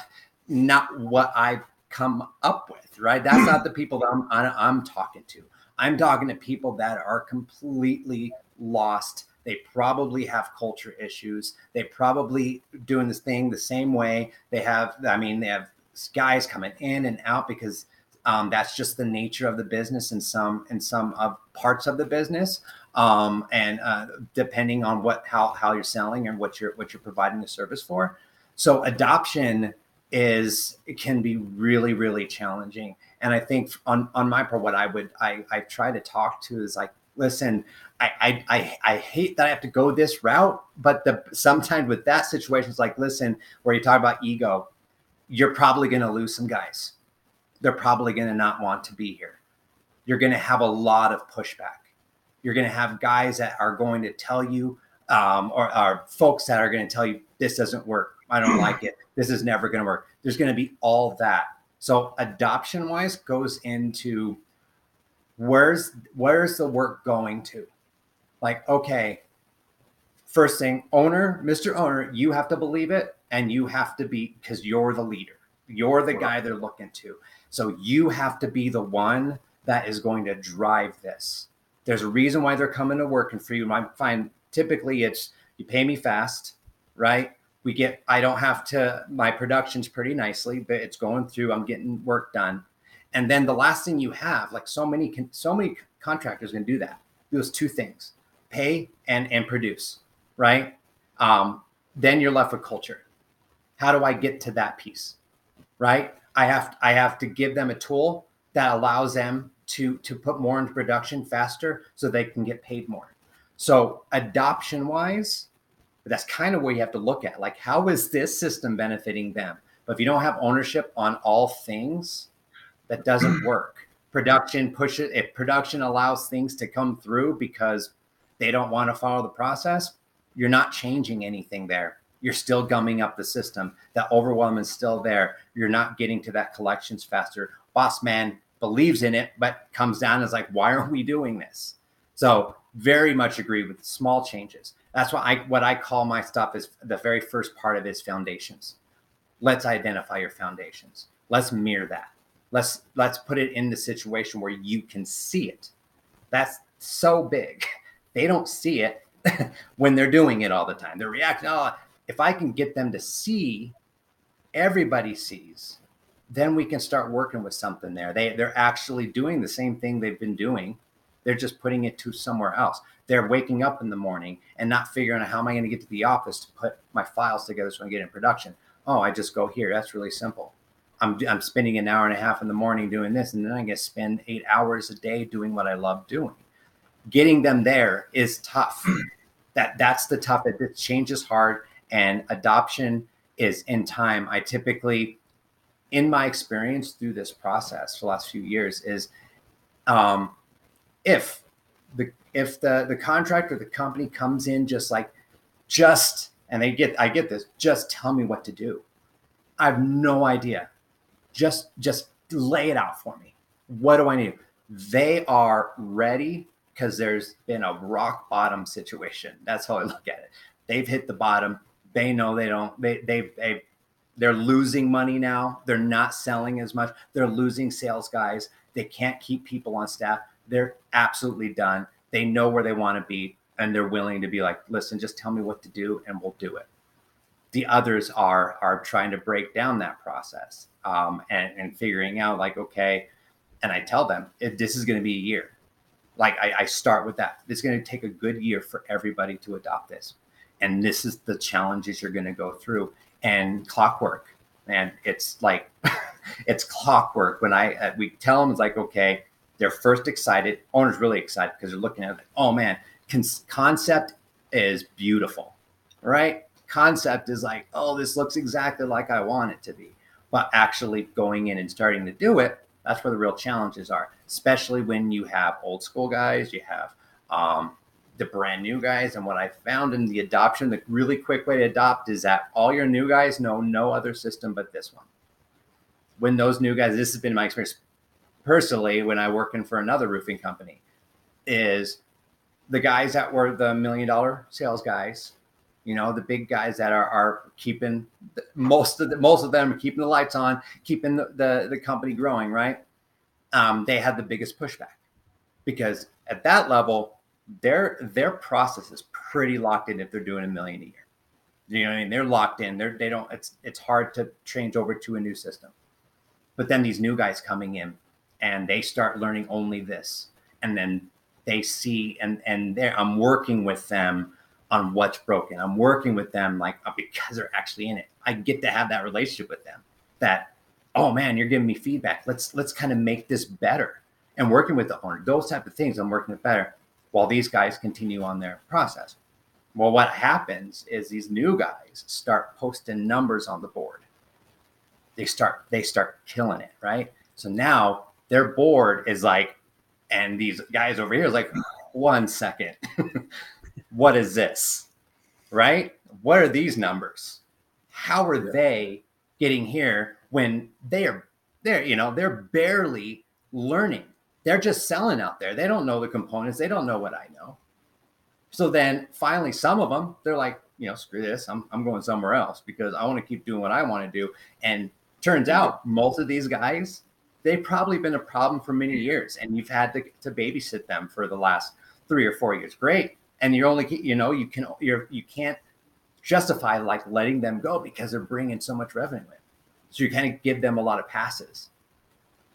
not what i come up with, right? That's not the people that I'm, I'm talking to. I'm talking to people that are completely lost. They probably have culture issues. They probably doing this thing the same way. They have, I mean, they have guys coming in and out because um, that's just the nature of the business in some in some of parts of the business. Um, and uh, depending on what how how you're selling and what you're what you're providing the service for. So adoption is it can be really really challenging. And i think on on my part what i would i i try to talk to is like listen I, I i i hate that i have to go this route but the sometimes with that situation it's like listen where you talk about ego you're probably going to lose some guys. They're probably going to not want to be here. You're going to have a lot of pushback. You're going to have guys that are going to tell you um, or, or folks that are going to tell you this doesn't work. I don't like it. This is never going to work. There's going to be all that. So adoption wise goes into where's where's the work going to? Like, okay, first thing, owner, Mr. Owner, you have to believe it and you have to be because you're the leader. You're the guy they're looking to. So you have to be the one that is going to drive this. There's a reason why they're coming to work and for you. I find typically it's you pay me fast, right? We get i don't have to my production's pretty nicely but it's going through i'm getting work done. And then the last thing you have like so many can so many contractors can do that those two things pay and and produce right? Um, then you're left with culture. How do i get to that piece right? I have i have to give them a tool that allows them to to put more into production faster so they can get paid more. So adoption wise but that's kind of where you have to look at like, how is this system benefiting them? But if you don't have ownership on all things, that doesn't <clears throat> work. Production pushes. If production allows things to come through because they don't want to follow the process, you're not changing anything there. You're still gumming up the system. That overwhelm is still there. You're not getting to that collections faster. Boss man believes in it, but comes down is like, why are we doing this? So very much agree with small changes. That's what I what I call my stuff is the very first part of his foundations. Let's identify your foundations. Let's mirror that. Let's let's put it in the situation where you can see it. That's so big. <laughs> They don't see it <laughs> when they're doing it all the time. They're reacting, oh, if I can get them to see, everybody sees, then we can start working with something there. They they're actually doing the same thing they've been doing. They're just putting it to somewhere else. They're waking up in the morning and not figuring out how am I going to get to the office to put my files together so I can get in production. Oh, I just go here. That's really simple. I'm, I'm spending an hour and a half in the morning doing this, and then I get to spend eight hours a day doing what I love doing. Getting them there is tough. <clears throat> that that's the tough. It, change is hard, and adoption is in time. I typically, in my experience through this process for the last few years, is um, if the if the the contract or the company comes in just like just and they get I get this just tell me what to do. I have no idea. Just just lay it out for me. What do I need? They are ready because there's been a rock bottom situation. That's how I look at it. They've hit the bottom. They know they don't. They they they they're losing money now. They're not selling as much. They're losing sales guys. They can't keep people on staff. They're absolutely done. They know where they want to be and they're willing to be like, listen, just tell me what to do and we'll do it. The others are are trying to break down that process um, and, and figuring out like, okay, and I tell them if this is going to be a year. Like I, I start with that. It's going to take a good year for everybody to adopt this, and this is the challenges you're going to go through. And clockwork, and it's like <laughs> it's clockwork. When I uh, we tell them it's like okay, they're first excited. Owner's really excited because they're looking at it. Like, oh man, con- concept is beautiful, right? Concept is like, oh, this looks exactly like I want it to be. But actually going in and starting to do it, that's where the real challenges are, especially when you have old school guys, you have um, the brand new guys. And what I found in the adoption, the really quick way to adopt is that all your new guys know no other system but this one. When those new guys, this has been my experience personally when I working for another roofing company, is the guys that were the million dollar sales guys, you know, the big guys that are, are keeping most of the, most of them are keeping the lights on, keeping the, the, the company growing, right? Um, they had the biggest pushback because at that level, their their process is pretty locked in if they're doing a million a year. You know what I mean? They're locked in. They're they don't it's it's hard to change over to a new system. But then these new guys coming in and they start learning only this. And then they see and and there i'm working with them on what's broken. I'm working with them like uh, because they're actually in it. I get to have that relationship with them that oh man you're giving me feedback. Let's let's kind of make this better. And working with the owner those type of things i'm working with better while these guys continue on their process. Well what happens is these new guys start posting numbers on the board. They start they start killing it right? So now their board is like and these guys over here is like, one second, <laughs> what is this? Right? What are these numbers? How are they getting here when they are they're you know they're barely learning. They're just selling out there. They don't know the components. They don't know what I know. So then finally, some of them they're like, you know, screw this. I'm I'm going somewhere else because I want to keep doing what I want to do. And turns out most of these guys they've probably been a problem for many years and you've had to, to babysit them for the last three or four years. Great. And you're only you know you can you're you can't justify like letting them go because they're bringing so much revenue in. So you kind of give them a lot of passes.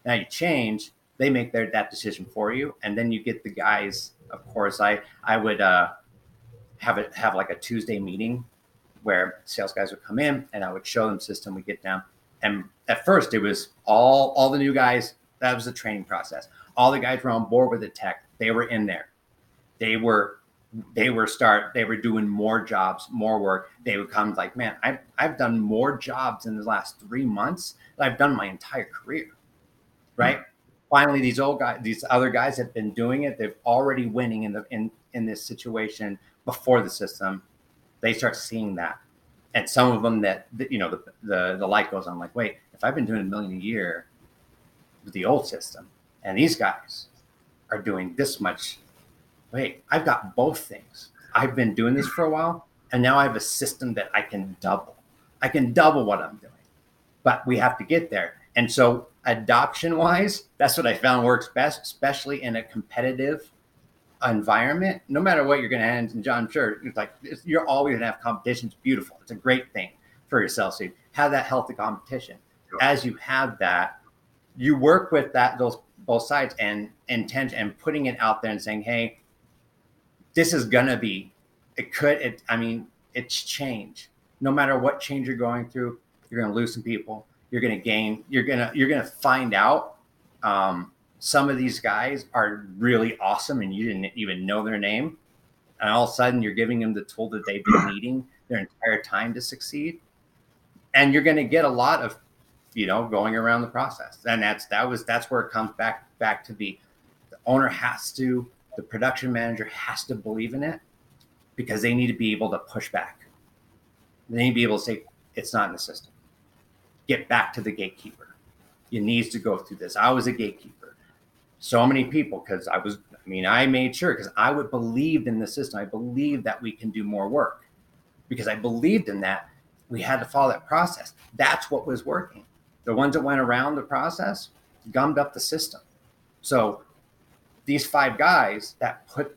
Now you change they make their that decision for you and then you get the guys of course i i would uh have it have like a tuesday meeting where sales guys would come in and i would show them system we get down and at first, it was all all the new guys. That was the training process. All the guys were on board with the tech. They were in there. They were they were start they were doing more jobs more work they would come like man i've, I've done more jobs in the last three months that i've done my entire career right mm-hmm. finally these old guys these other guys have been doing it they've already winning in the in in this situation before the system they start seeing that and some of them that you know the, the the light goes on like wait if i've been doing a million a year with the old system and these guys are doing this much wait i've got both things. I've been doing this for a while and now i have a system that i can double. I can double what i'm doing but we have to get there. And so adoption wise that's what i found works best especially in a competitive environment, no matter what you're going to end, and Jon, sure, it's like it's, you're always going to have competition. It's beautiful. It's a great thing for yourself. So you have that healthy competition. As you have that, you work with that those both sides and intent and putting it out there and saying, hey, this is gonna be. It could. It. I mean, it's change. No matter what change you're going through, you're gonna lose some people. You're gonna gain. You're gonna. You're gonna find out. Um, some of these guys are really awesome and you didn't even know their name. And all of a sudden you're giving them the tool that they've been <clears throat> needing their entire time to succeed. And you're going to get a lot of you know going around the process. And that's that was that's where it comes back back to be the owner has to the production manager has to believe in it because they need to be able to push back. They need to be able to say it's not in the system. Get back to the gatekeeper. You needs to go through this. I was a gatekeeper so many people because I was, I mean, I made sure because I would believed in the system. I believed that we can do more work because I believed in that. We had to follow that process. That's what was working. The ones that went around the process gummed up the system. So these five guys that put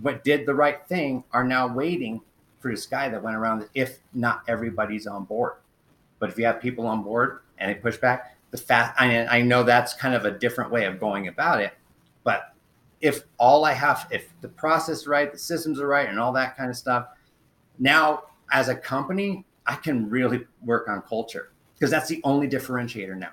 what did the right thing are now waiting for this guy that went around if not everybody's on board. But if you have people on board and they push back, the fast I, I know that's kind of a different way of going about it but if all i have if the process is right the systems are right and all that kind of stuff now as a company i can really work on culture because that's the only differentiator now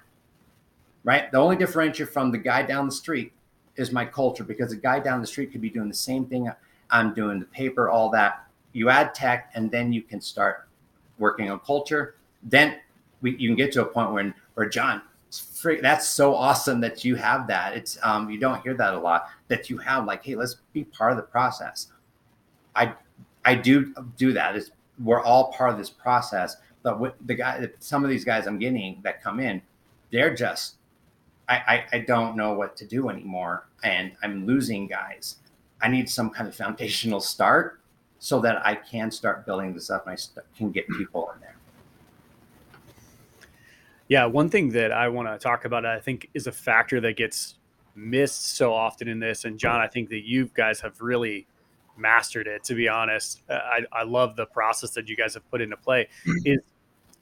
right? The only differentiator from the guy down the street is my culture because the guy down the street could be doing the same thing i'm doing the paper all that. You add tech and then you can start working on culture. Then we, you can get to a point when or Jon, that's so awesome that you have that. It's um, you don't hear that a lot. That you have like, hey, let's be part of the process. I I do do that. Is we're all part of this process. But with the guy, some of these guys I'm getting that come in, they're just, I, I, I don't know what to do anymore, and I'm losing guys. I need some kind of foundational start so that I can start building this up and I can get people in there. Yeah, one thing that I want to talk about, I think, is a factor that gets missed so often in this. And Jon, I think that you guys have really mastered it. To be honest, I, I love the process that you guys have put into play. Mm-hmm. Is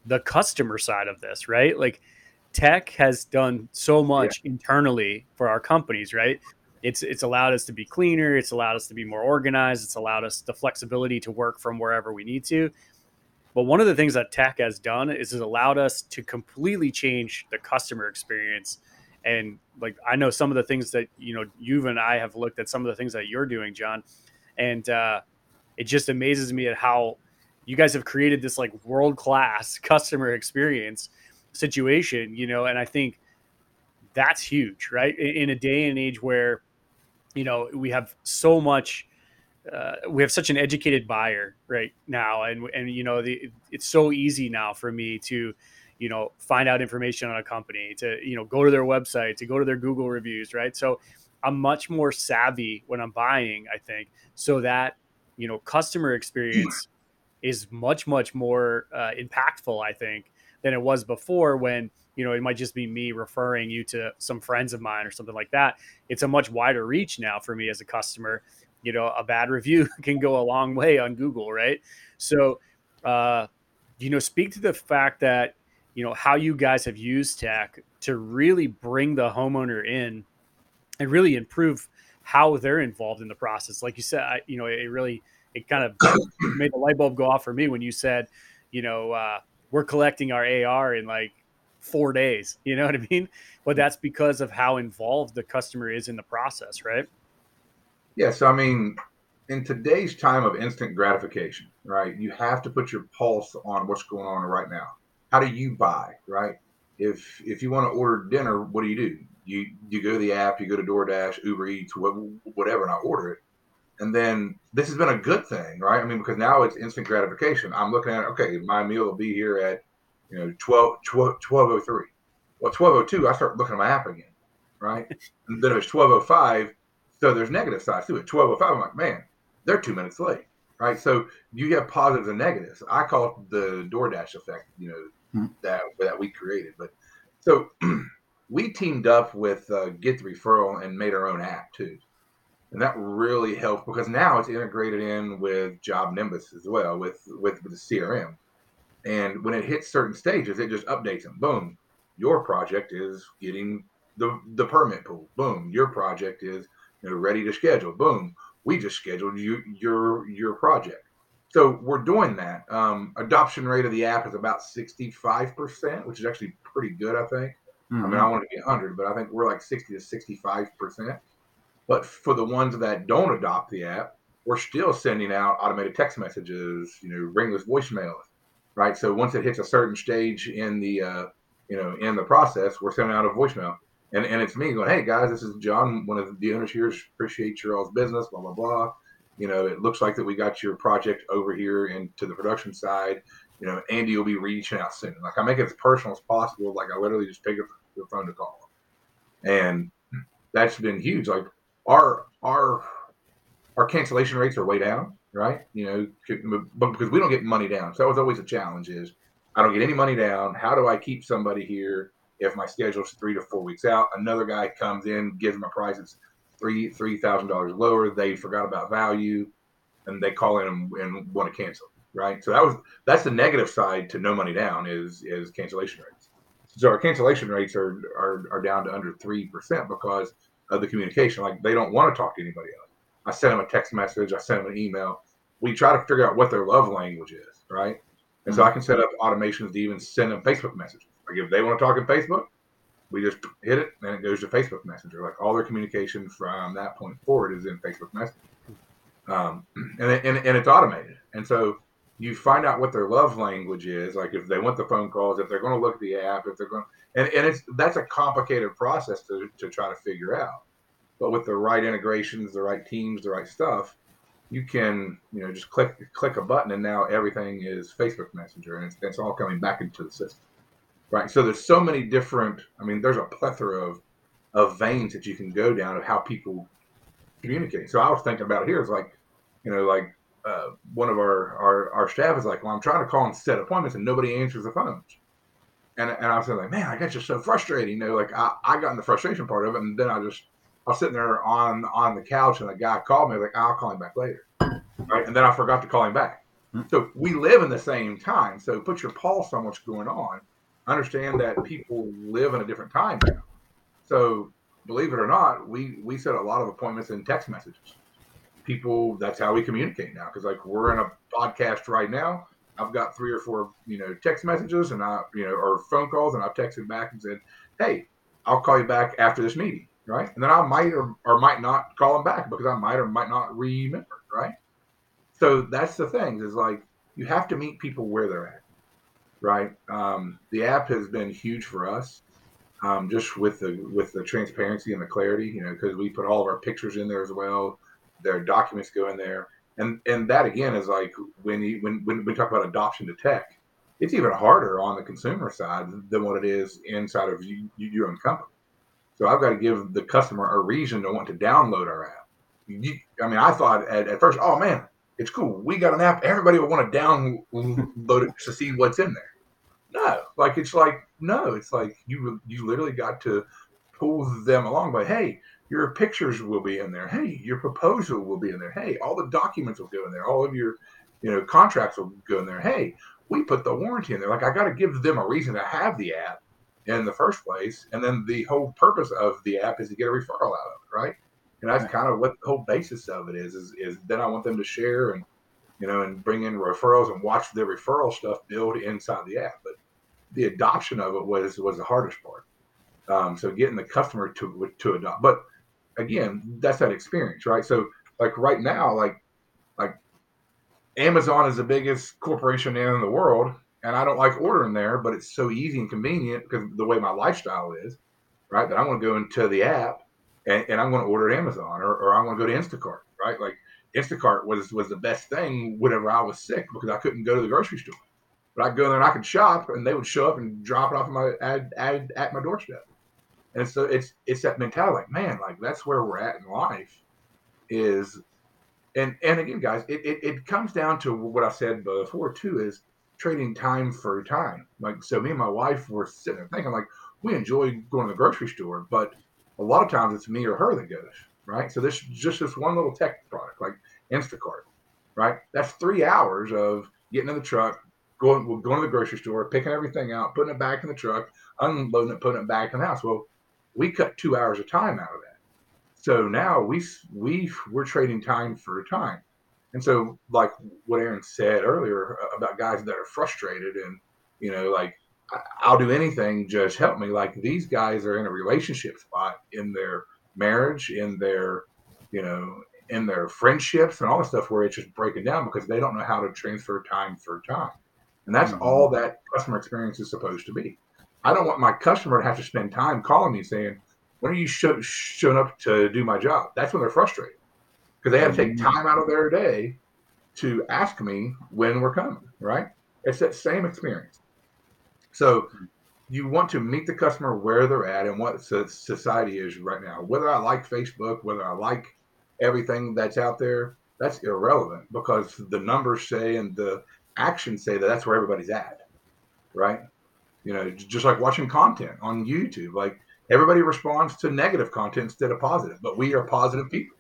the customer side of this, right? Like tech has done so much yeah. internally for our companies, right? It's it's allowed us to be cleaner. It's allowed us to be more organized. It's allowed us the flexibility to work from wherever we need to. But one of the things that tech has done is it allowed us to completely change the customer experience. And like I know some of the things that you know you and I have looked at some of the things that you're doing, Jon, and uh, it just amazes me at how you guys have created this like world class <laughs> customer experience situation. You know, and I think that's huge, right? In, in a day and age where you know we have so much uh, we have such an educated buyer right now, and and you know the, it's so easy now for me to you know find out information on a company to you know go to their website to go to their Google reviews, right? So I'm much more savvy when I'm buying, I think, so that you know customer experience is much much more uh, impactful, I think, than it was before when you know it might just be me referring you to some friends of mine or something like that. It's a much wider reach now for me as a customer you know a bad review <laughs> can go a long way on google right? So uh you know speak to the fact that you know how you guys have used tech to really bring the homeowner in and really improve how they're involved in the process. Like you said I, you know it really it kind of <coughs> made the light bulb go off for me when you said you know uh, we're collecting our ar in like four days you know what i mean? But that's because of how involved the customer is in the process right Yes, I mean, in today's time of instant gratification, right? You have to put your pulse on what's going on right now. How do you buy, right? If if you want to order dinner, what do you do? You you go to the app, you go to DoorDash, Uber Eats, whatever, and I order it. And then this has been a good thing, right? I mean, because now it's instant gratification. I'm looking at okay, my meal will be here at you know 12 1203. Well, 1202, I start looking at my app again, right? and then if it's 1205, so there's negative sides to it. 1205, I'm like, man, they're two minutes late. Right. So you have positives and negatives. I call it the DoorDash effect, you know, mm-hmm. that that we created. But so <clears throat> we teamed up with uh, Get the Referral and made our own app too. and that really helped because now it's integrated in with JobNimbus as well with with, with the CRM. And when it hits certain stages, it just updates them. Boom, your project is getting the the permit pool. Boom, your project is you know ready to schedule. Boom, we just scheduled you your your project. So we're doing that. Um, adoption rate of the app is about sixty five percent, which is actually pretty good, I think. Mm-hmm. I mean, I want to be 100, but I think we're like 60 to 65 percent. But for the ones that don't adopt the app, we're still sending out automated text messages, you know, ringless voicemails, right? So once it hits a certain stage in the, uh, you know, in the process, we're sending out a voicemail, and and it's me going, hey guys, this is Jon, one of the owners here. Appreciate your all's business, blah blah blah. You know, it looks like that we got your project over here into the production side. You know, Andy will be reaching out soon. Like I make it as personal as possible. Like I literally just pick up the phone to call them, and that's been huge. Like our our our cancellation rates are way down, right? You know, but because we don't get money down, so that was always a challenge. Is I don't get any money down. How do I keep somebody here if my schedule's three to four weeks out? Another guy comes in, gives them a price that's three three thousand dollars lower. They forgot about value, and they call in and, and want to cancel, right? So that was that's the negative side to no money down is is cancellation rates. So our cancellation rates are are, are down to under three percent because of the communication. Like they don't want to talk to anybody else. I send them a text message. I send them an email. We try to figure out what their love language is, right? And so mm-hmm. I can set up automations to even send them Facebook messages. Like if they want to talk in Facebook, we just hit it and it goes to Facebook Messenger. Like all their communication from that point forward is in Facebook Messenger. Um, <clears throat> and, and, and it's automated. And so you find out what their love language is. Like if they want the phone calls, if they're going to look at the app, if they're going, and, and it's that's a complicated process to, to try to figure out. But with the right integrations, the right teams, the right stuff, you can you know just click click a button and now everything is Facebook Messenger and it's, it's all coming back into the system, right? So there's so many different. I mean, there's a plethora of of veins that you can go down of how people communicate. So I was thinking about it here. It's like, you know, like uh, one of our, our our staff is like, well, I'm trying to call and set appointments and nobody answers the phones. And, and I was like, man, I got just so frustrating. You know, like I, I got in the frustration part of it, and then I just I was sitting there on on the couch, and the guy called me. like, I'll call him back later, right? And then I forgot to call him back. Hmm. So we live in the same time. So put your pulse on what's going on. Understand that people live in a different time now. So believe it or not, we we set a lot of appointments in text messages. People, that's how we communicate now. Because like we're in a podcast right now. I've got three or four, you know, text messages and I, you know, or phone calls, and I've texted back and said, "Hey, I'll call you back after this meeting." Right, and then I might or, or might not call them back because I might or might not remember. Right, so that's the thing is like you have to meet people where they're at. Right, um, the app has been huge for us, um, just with the with the transparency and the clarity. You know, because we put all of our pictures in there as well. Their documents go in there and and that again is like when you when when we talk about adoption to tech, it's even harder on the consumer side than what it is inside of you, your own company. So I've got to give the customer a reason to want to download our app. You, I mean, I thought at, at first, oh man, it's cool. We got an app. Everybody will want to download it to see what's in there. No, like it's like no, it's like you you literally got to pull them along by hey, your pictures will be in there. Hey, your proposal will be in there. Hey, all the documents will go in there. All of your, you know, contracts will go in there. Hey, we put the warranty in there. Like I got to give them a reason to have the app in the first place. And then the whole purpose of the app is to get a referral out of it, right? And that's kind of what the whole basis of it is. Is, is then I want them to share and you know and bring in referrals and watch the referral stuff build inside the app. But the adoption of it was was the hardest part. Um, so getting the customer to to adopt, but again, that's that experience, right? So like right now, like like Amazon is the biggest corporation in the world, and I don't like ordering there, but it's so easy and convenient because the way my lifestyle is, right? That I'm going to go into the app and, and I'm going to order at Amazon or, or I'm going to go to Instacart, right? Like Instacart was was the best thing whenever I was sick because I couldn't go to the grocery store. But I'd go there and I could shop, and they would show up and drop it off at my at, at, my doorstep. And so it's it's that mentality, like man, like that's where we're at in life, is, and and again, guys, it, it, it comes down to what I said before too, is trading time for time. Like so, me and my wife were sitting there thinking, like we enjoy going to the grocery store, but a lot of times it's me or her that goes, right? So this just this one little tech product like Instacart, right? That's three hours of getting in the truck, going going to the grocery store, picking everything out, putting it back in the truck, unloading it, putting it back in the house. Well, we cut two hours of time out of that. So now we we we're trading time for time. And so, like what Aaron said earlier uh, about guys that are frustrated and you know, like I'll do anything, just help me. Like these guys are in a relationship spot in their marriage, in their, you know, in their friendships and all the stuff where it's just breaking down because they don't know how to transfer time for time. And that's mm-hmm. all that customer experience is supposed to be. I don't want my customer to have to spend time calling me saying, when are you show, showing up to do my job? That's when they're frustrated because they have to take mm-hmm. time out of their day to ask me when we're coming, right? It's that same experience. So you want to meet the customer where they're at and what society is right now. Whether I like Facebook, whether I like everything that's out there, that's irrelevant because the numbers say and the actions say that that's where everybody's at, right? You know, just like watching content on YouTube, like everybody responds to negative content instead of positive, but we are positive people.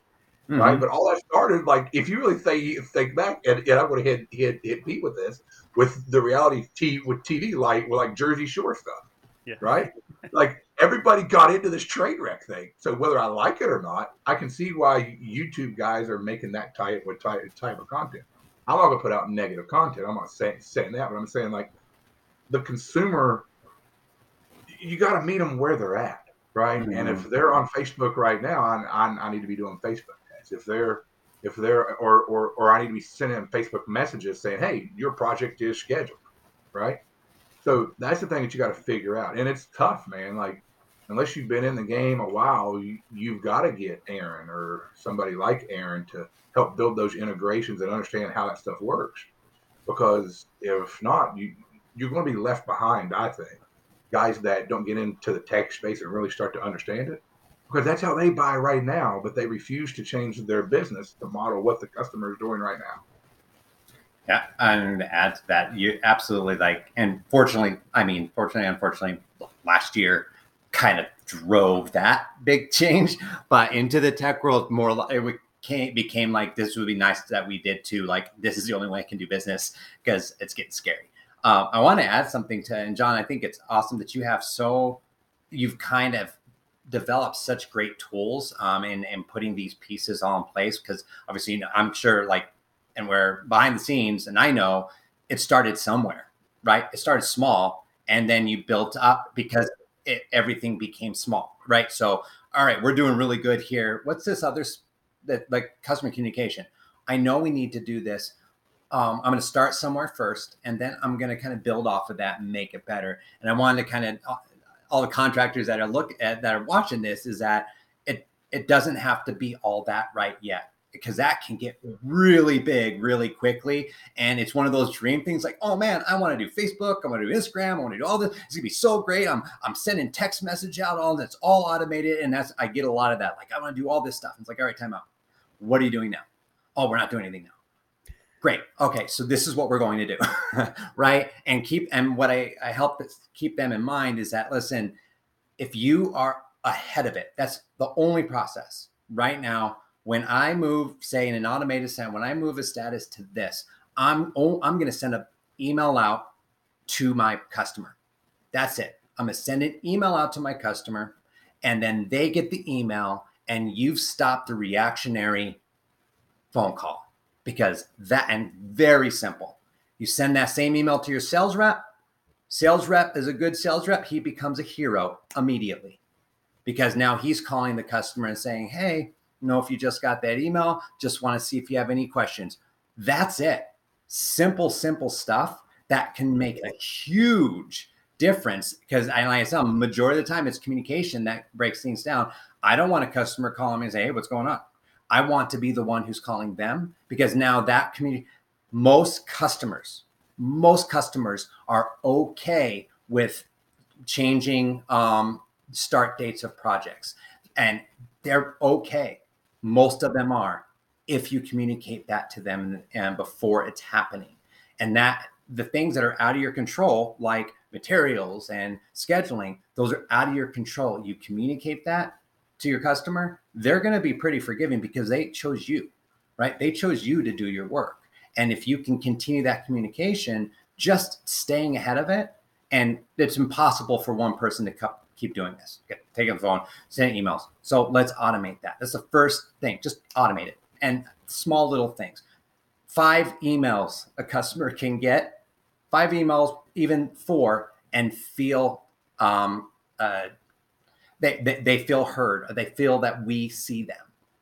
Mm-hmm. right? But all that started like if you really think think back, and, and I would have hit, hit hit Pete with this with the reality t with TV like with like Jersey Shore stuff, yeah. right? like everybody got into this train wreck thing. So whether I like it or not, I can see why YouTube guys are making that type of type, type of content. I'm not gonna put out negative content. I'm not saying saying that, but I'm saying like the consumer, you got to meet them where they're at, right? Mm-hmm. And if they're on Facebook right now, I, I, I need to be doing Facebook ads. if they're if they're or or or I need to be sending them Facebook messages saying, "Hey, your project is scheduled," right? So that's the thing that you got to figure out, and it's tough, man. Like unless you've been in the game a while, you, you've got to get Aaron or somebody like Aaron to help build those integrations and understand how that stuff works. Because if not, you you're going to be left behind. I think guys that don't get into the tech space and really start to understand it because that's how they buy right now, but they refuse to change their business to model what the customer is doing right now. Yeah, and to add to that, you absolutely like, and fortunately, I mean, fortunately, unfortunately, last year kind of drove that big change, but into the tech world, more it became, became like this would be nice that we did too. Like, this is the only way I can do business because it's getting scary. Uh, I want to add something to, and Jon, I think it's awesome that you have so, you've kind of developed such great tools um, in, in putting these pieces all in place because obviously you know, i'm sure like and we're behind the scenes and i know it started somewhere right it started small and then you built up because it, everything became small right? So all right we're doing really good here. What's this other that like customer communication? I know we need to do this. Um, I'm going to start somewhere first, and then I'm going to kind of build off of that and make it better. And I wanted to kind of uh, all the contractors that are look at that are watching this is that it it doesn't have to be all that right yet because that can get really big really quickly and it's one of those dream things like oh man i want to do facebook i want to do instagram i want to do all this it's gonna be so great i'm i'm sending text message out all that's all automated and that's i get a lot of that like i want to do all this stuff And it's like all right time out. What are you doing now? Oh we're not doing anything now. Great okay so this is what we're going to do <laughs> right? And keep and what i i help keep them in mind is that listen if you are ahead of it that's the only process. Right now when i move say in an automated send when i move a status to this i'm oh, i'm going to send an email out to my customer that's it i'm going to send an email out to my customer and then they get the email and you've stopped the reactionary phone call because that and very simple. You send that same email to your sales rep. Sales rep is a good sales rep. He becomes a hero immediately because now he's calling the customer and saying, Hey, know if you just got that email, just want to see if you have any questions. That's it. Simple, simple stuff that can make a huge difference because I like I said, majority of the time it's communication that breaks things down. I don't want a customer calling me and say, Hey, what's going on? I want to be the one who's calling them because now that community, most customers, most customers are okay with changing um, start dates of projects. And they're okay. Most of them are if you communicate that to them and before it's happening. And that the things that are out of your control, like materials and scheduling, those are out of your control. You communicate that to your customer, they're going to be pretty forgiving because they chose you, right? They chose you to do your work. And if you can continue that communication, just staying ahead of it, and it's impossible for one person to keep doing this. Okay, taking the phone, sending emails. So let's automate that. That's the first thing. Just automate it. And small little things. Five emails a customer can get, five emails, even four, and feel um, uh, they, they, they feel heard. They feel that we see them.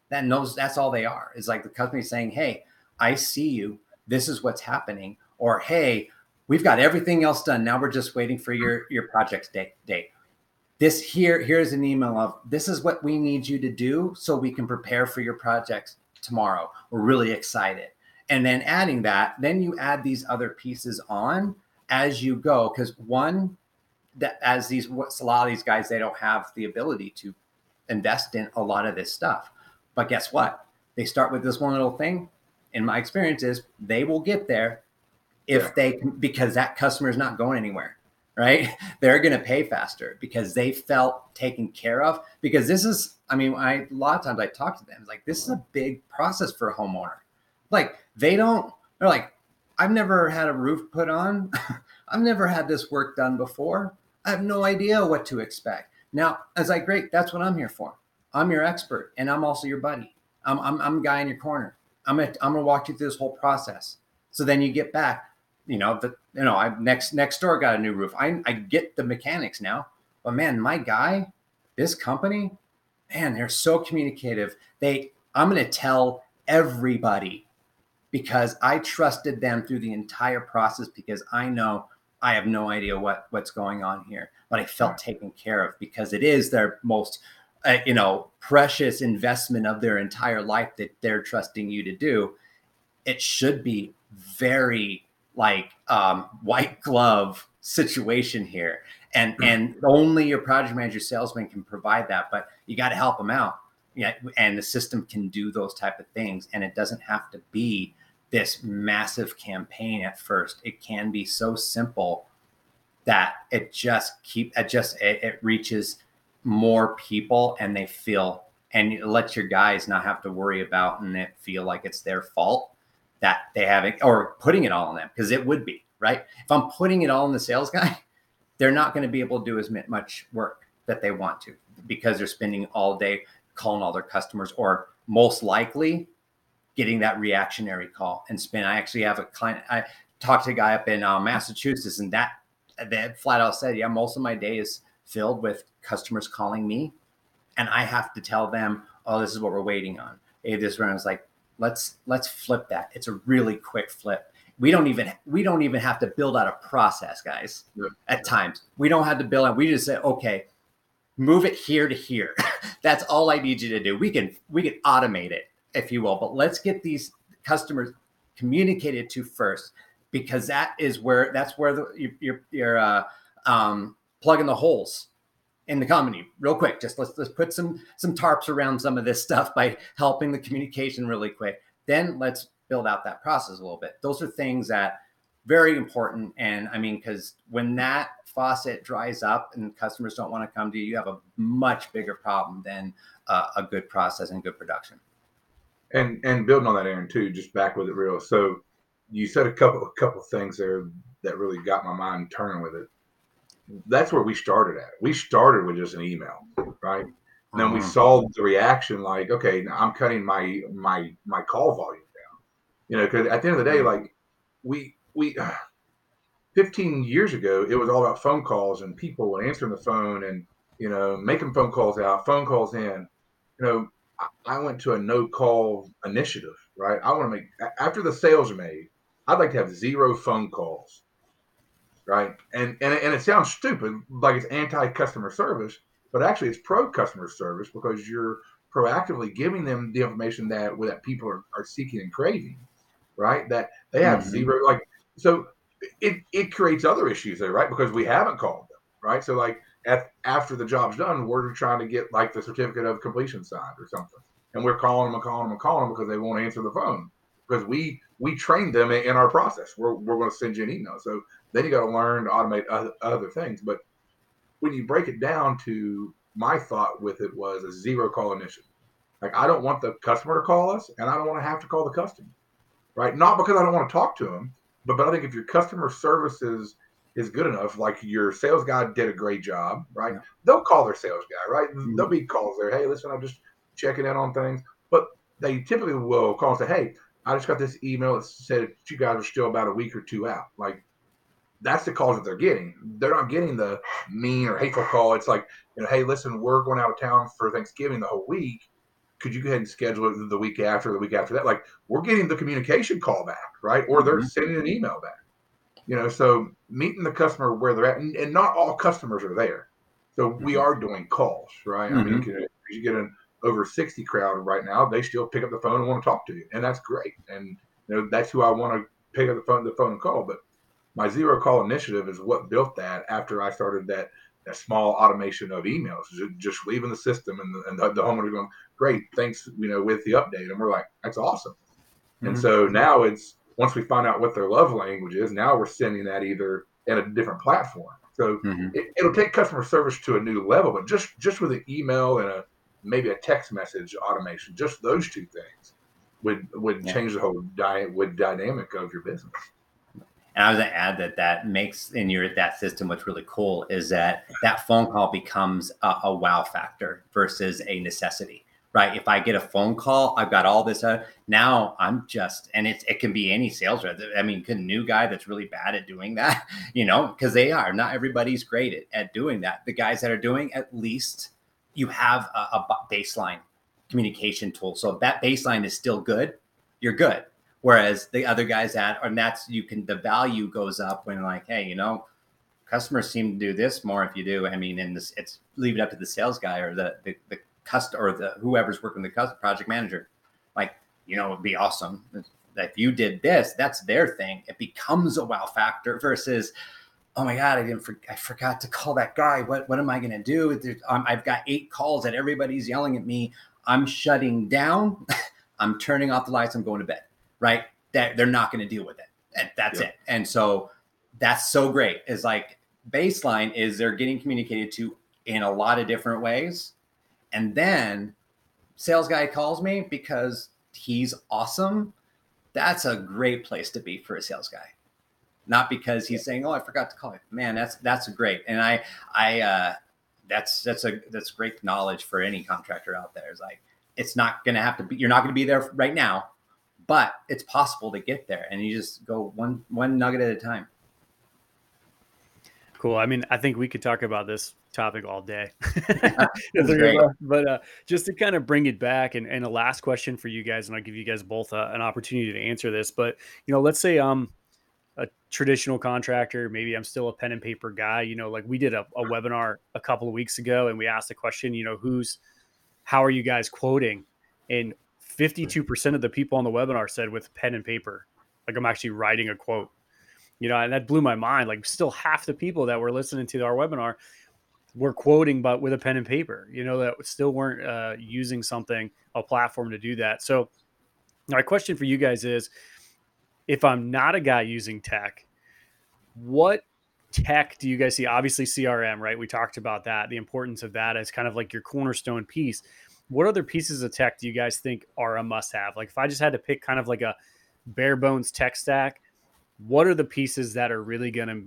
That knows that's all they are. Is like the company saying, "Hey, I see you. This is what's happening." Or, "Hey, we've got everything else done. Now we're just waiting for your your project's date. date. This here here's an email of this is what we need you to do so we can prepare for your projects tomorrow. We're really excited." And then adding that, then you add these other pieces on as you go because one that as these what's a lot of these guys they don't have the ability to invest in a lot of this stuff but guess what they start with this one little thing in my experience is they will get there if yeah. they because that customer is not going anywhere right <laughs> they're going to pay faster because they felt taken care of because this is i mean i a lot of times i talk to them like this is a big process for a homeowner like they don't they're like i've never had a roof put on <laughs> i've never had this work done before I have no idea what to expect. Now, as I great, that's what I'm here for. I'm your expert, and I'm also your buddy. I'm I'm, I'm a guy in your corner. I'm gonna I'm gonna walk you through this whole process. So then you get back. You know the you know I next next door got a new roof. I I get the mechanics now, but man, my guy, this company, man, they're so communicative. They I'm gonna tell everybody because I trusted them through the entire process because I know I have no idea what what's going on here, but I felt taken care of because it is their most, uh, you know, precious investment of their entire life that they're trusting you to do. It should be very like um, white glove situation here, and mm-hmm. and only your project manager salesman can provide that. But you got to help them out, yeah, and the system can do those type of things, and it doesn't have to be this massive campaign at first. It can be so simple that it just keep it just it, it reaches more people and they feel and let your guys not have to worry about and it feel like it's their fault that they haven't or putting it all on them because it would be right if i'm putting it all on the sales guy <laughs> they're not going to be able to do as much work that they want to because they're spending all day calling all their customers or most likely getting that reactionary call and spin. I actually have a client. I talked to a guy up in uh, Massachusetts, and that that flat out said, "Yeah, most of my day is filled with customers calling me, and I have to tell them, oh, this is what we're waiting on." Hey, this one I was like, "Let's let's flip that. It's a really quick flip." We don't even we don't even have to build out a process, guys. Yeah. At times, we don't have to build out. We just say, "Okay, move it here to here." <laughs> That's all I need you to do. We can we can automate it if you will. But let's get these customers communicated to first, because that is where that's where the, you're, you're uh, um, plugging the holes in the comedy real quick. Just let's let's put some some tarps around some of this stuff by helping the communication really quick. Then let's build out that process a little bit. Those are things that very important. And I mean, because when that faucet dries up and customers don't want to come to you, you have a much bigger problem than uh, a good process and good production. And and building on that, Aaron, too, just back with it real. So you said a couple a couple things there that really got my mind turning with it. That's where we started at. We started with just an email, right? And then we uh-huh. saw the reaction, like, okay, now I'm cutting my my my call volume down. You know, because at the end of the day, like we we. <sighs> 15 years ago, it was all about phone calls and people answering the phone and you know making phone calls out, phone calls in. You know, I went to a no call initiative, right? I want to make after the sales are made, I'd like to have zero phone calls, right? And and and it sounds stupid, like it's anti customer service, but actually it's pro customer service because you're proactively giving them the information that that people are, are seeking and craving, right? That they have mm-hmm. zero like so it it creates other issues there, right? Because we haven't called them, right? So like at, after the job's done, we're trying to get like the certificate of completion signed or something, and we're calling them and calling them and calling them because they won't answer the phone because we we trained them in, our process. We're we're going to send you an email, so then you got to learn to automate other, other things. But when you break it down to my thought with it was a zero call initiative. Like I don't want the customer to call us, and I don't want to have to call the customer, right? Not because I don't want to talk to them, but but I think if your customer service is is good enough, like your sales guy did a great job, right? Yeah. They'll call their sales guy, right? Mm-hmm. There'll be calls there. Hey, listen, I'm just checking in on things, but they typically will call and say, hey, I just got this email that said you guys are still about a week or two out. Like that's the calls that they're getting. They're not getting the mean or hateful call. It's like, you know, hey, listen, we're going out of town for Thanksgiving the whole week. Could you go ahead and schedule it the week after, the week after that? Like we're getting the communication call back, right? Or they're mm-hmm. sending an email back. You know, so meeting the customer where they're at, and, and not all customers are there. So we mm-hmm. are doing calls, right? Mm-hmm. I mean, mm-hmm. you get an over 60 crowd right now, they still pick up the phone and want to talk to you. And that's great. And you know, that's who I want to pick up the phone, the phone and call. But my zero call initiative is what built that after I started that that small automation of emails, just leaving the system and the, and the, the homeowner going, great, thanks, you know, with the update. And we're like, that's awesome. Mm-hmm. And so now it's once we find out what their love language is, now we're sending that either in a different platform. So mm-hmm. it, will take customer service to a new level, but just just with an email and a maybe a text message automation, just those two things would would yeah. change the whole diet with dynamic of your business. And I was going to add that that makes in your that system what's really cool is that that phone call becomes a, a wow factor versus a necessity right? If I get a phone call, I've got all this. Uh, now I'm just, and it's it can be any sales rep. I mean, a new guy that's really bad at doing that, <laughs> you know, because they are. Not everybody's great at, at doing that. The guys that are doing, at least you have a, a baseline communication tool. So if that baseline is still good, you're good. Whereas the other guys at and that's you can the value goes up when like, hey, you know, customers seem to do this more if you do. I mean, in this, it's leave it up to the sales guy or the the, the customer or the whoever's working the project manager. Like, you know, it'd be awesome if you did this. That's their thing. It becomes a wow factor versus oh my god, I didn't. For, I forgot to call that guy. What what am I going to do? Um, I've got eight calls that everybody's yelling at me. I'm shutting down. <laughs> I'm turning off the lights. I'm going to bed. Right? That they're not going to deal with it. And that's it. And so that's so great. Is like baseline is they're getting communicated to in a lot of different ways, and then sales guy calls me because he's awesome. That's a great place to be for a sales guy not because he's saying, "Oh, I forgot to call you." Man, that's that's great, and I I uh, that's that's a that's great knowledge for any contractor out there. Is like it's not going to have to be. You're not going to be there right now, but it's possible to get there, and you just go one one nugget at a time. Cool. I mean, I think we could talk about this topic all day. <laughs> but uh, just to kind of bring it back, and, and a last question for you guys, and I'll give you guys both uh, an opportunity to answer this. But you know, let's say um a traditional contractor, maybe I'm still a pen and paper guy. You know, like we did a, a webinar a couple of weeks ago and we asked the question, you know, who's, how are you guys quoting? And 52% of the people on the webinar said with pen and paper, like I'm actually writing a quote, you know, and that blew my mind. Like still half the people that were listening to our webinar were quoting, but with a pen and paper, you know, that still weren't uh, using something, a platform to do that. So my question for you guys is, if I'm not a guy using tech, what tech do you guys see? Obviously, CRM, right? We talked about that, the importance of that as kind of like your cornerstone piece. What other pieces of tech do you guys think are a must have? Like, if I just had to pick kind of like a bare bones tech stack, what are the pieces that are really going to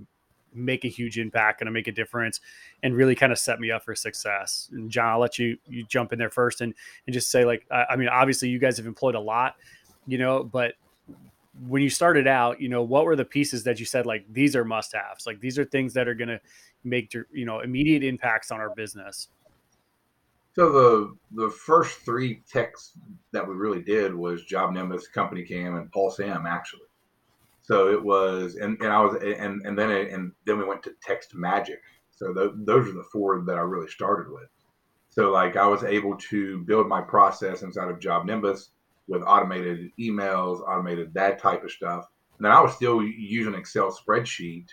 make a huge impact, going to make a difference, and really kind of set me up for success? And Jon, I'll let you you jump in there first and and just say like, I, I mean, obviously, you guys have employed a lot, you know, but when you started out, you know, what were the pieces that you said like these are must haves? Like these are things that are going to make you know immediate impacts on our business. So the the first three techs that we really did was JobNimbus, Company Cam, and PulseM actually. So it was, and, and I was, and and then and then we went to TextMagic. So those are the four that I really started with. So like I was able to build my process inside of JobNimbus with automated emails, automated that type of stuff. And then I was still using Excel spreadsheet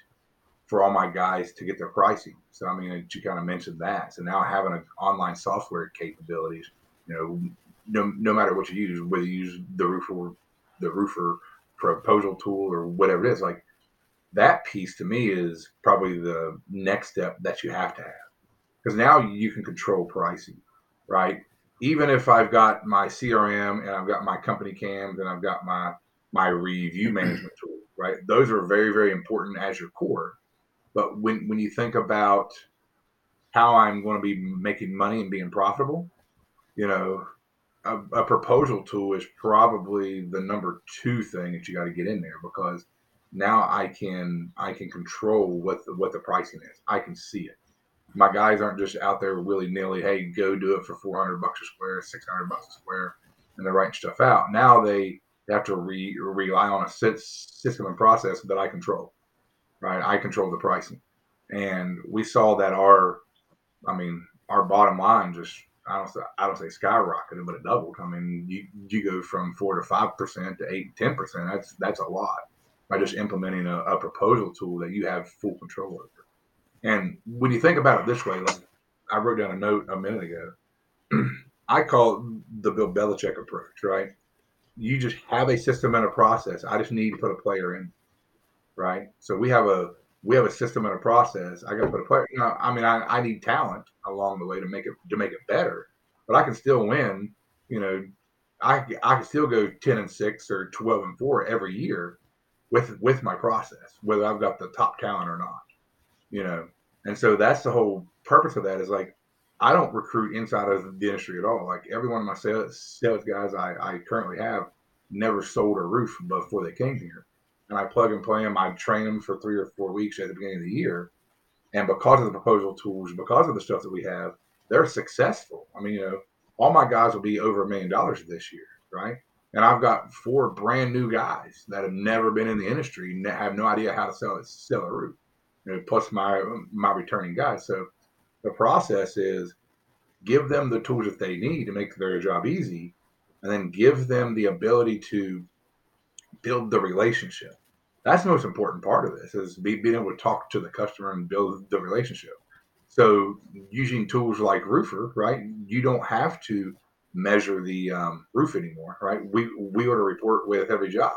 for all my guys to get their pricing. So I mean, you kind of mentioned that. So now having an online software capabilities, you know, no, no matter what you use, whether you use the Roofr, the Roofr proposal tool or whatever it is, like that piece to me is probably the next step that you have to have. because now you can control pricing, right? Even if I've got my CRM and I've got my CompanyCams and I've got my my review management tool, right? Those are very very important as your core. But when when you think about how I'm going to be making money and being profitable, you know, a, a proposal tool is probably the number two thing that you got to get in there because now I can I can control what the, what the pricing is. I can see it. My guys aren't just out there willy nilly. Hey, go do it for four hundred bucks a square, six hundred bucks a square, and they're writing stuff out. Now they have to re, rely on a system and process that I control. Right, I control the pricing, and we saw that our, I mean, our bottom line just I don't say I don't say skyrocketed, but it doubled. I mean, you you go from four to five percent to eight ten percent. That's that's a lot by just implementing a, a, proposal tool that you have full control over. And when you think about it this way, like I wrote down a note a minute ago, <clears throat> I call it the Bill Belichick approach, right? You just have a system and a process. I just need to put a player in, right? So we have a we have a system and a process. I got to put a player. You know, I mean, I, I need talent along the way to make it to make it better, but I can still win. You know, I I can still go ten and six or twelve and four every year with with my process, whether I've got the top talent or not. You know, and so that's the whole purpose of that is like I don't recruit inside of the industry at all. Like every one of my sales sales guys I, I currently have never sold a roof before they came here. And I plug and play them. I train them for three or four weeks at the beginning of the year. And because of the proposal tools, because of the stuff that we have, they're successful. I mean, you know, all my guys will be over a million dollars this year, right? And I've got four brand new guys that have never been in the industry and have no idea how to sell it, sell a roof. You know, plus my my returning guys. So the process is give them the tools that they need to make their job easy, and then give them the ability to build the relationship. That's the most important part of this is be, being able to talk to the customer and build the relationship. So using tools like Roofr, right? You don't have to measure the um, roof anymore, right? We we order a report with every job,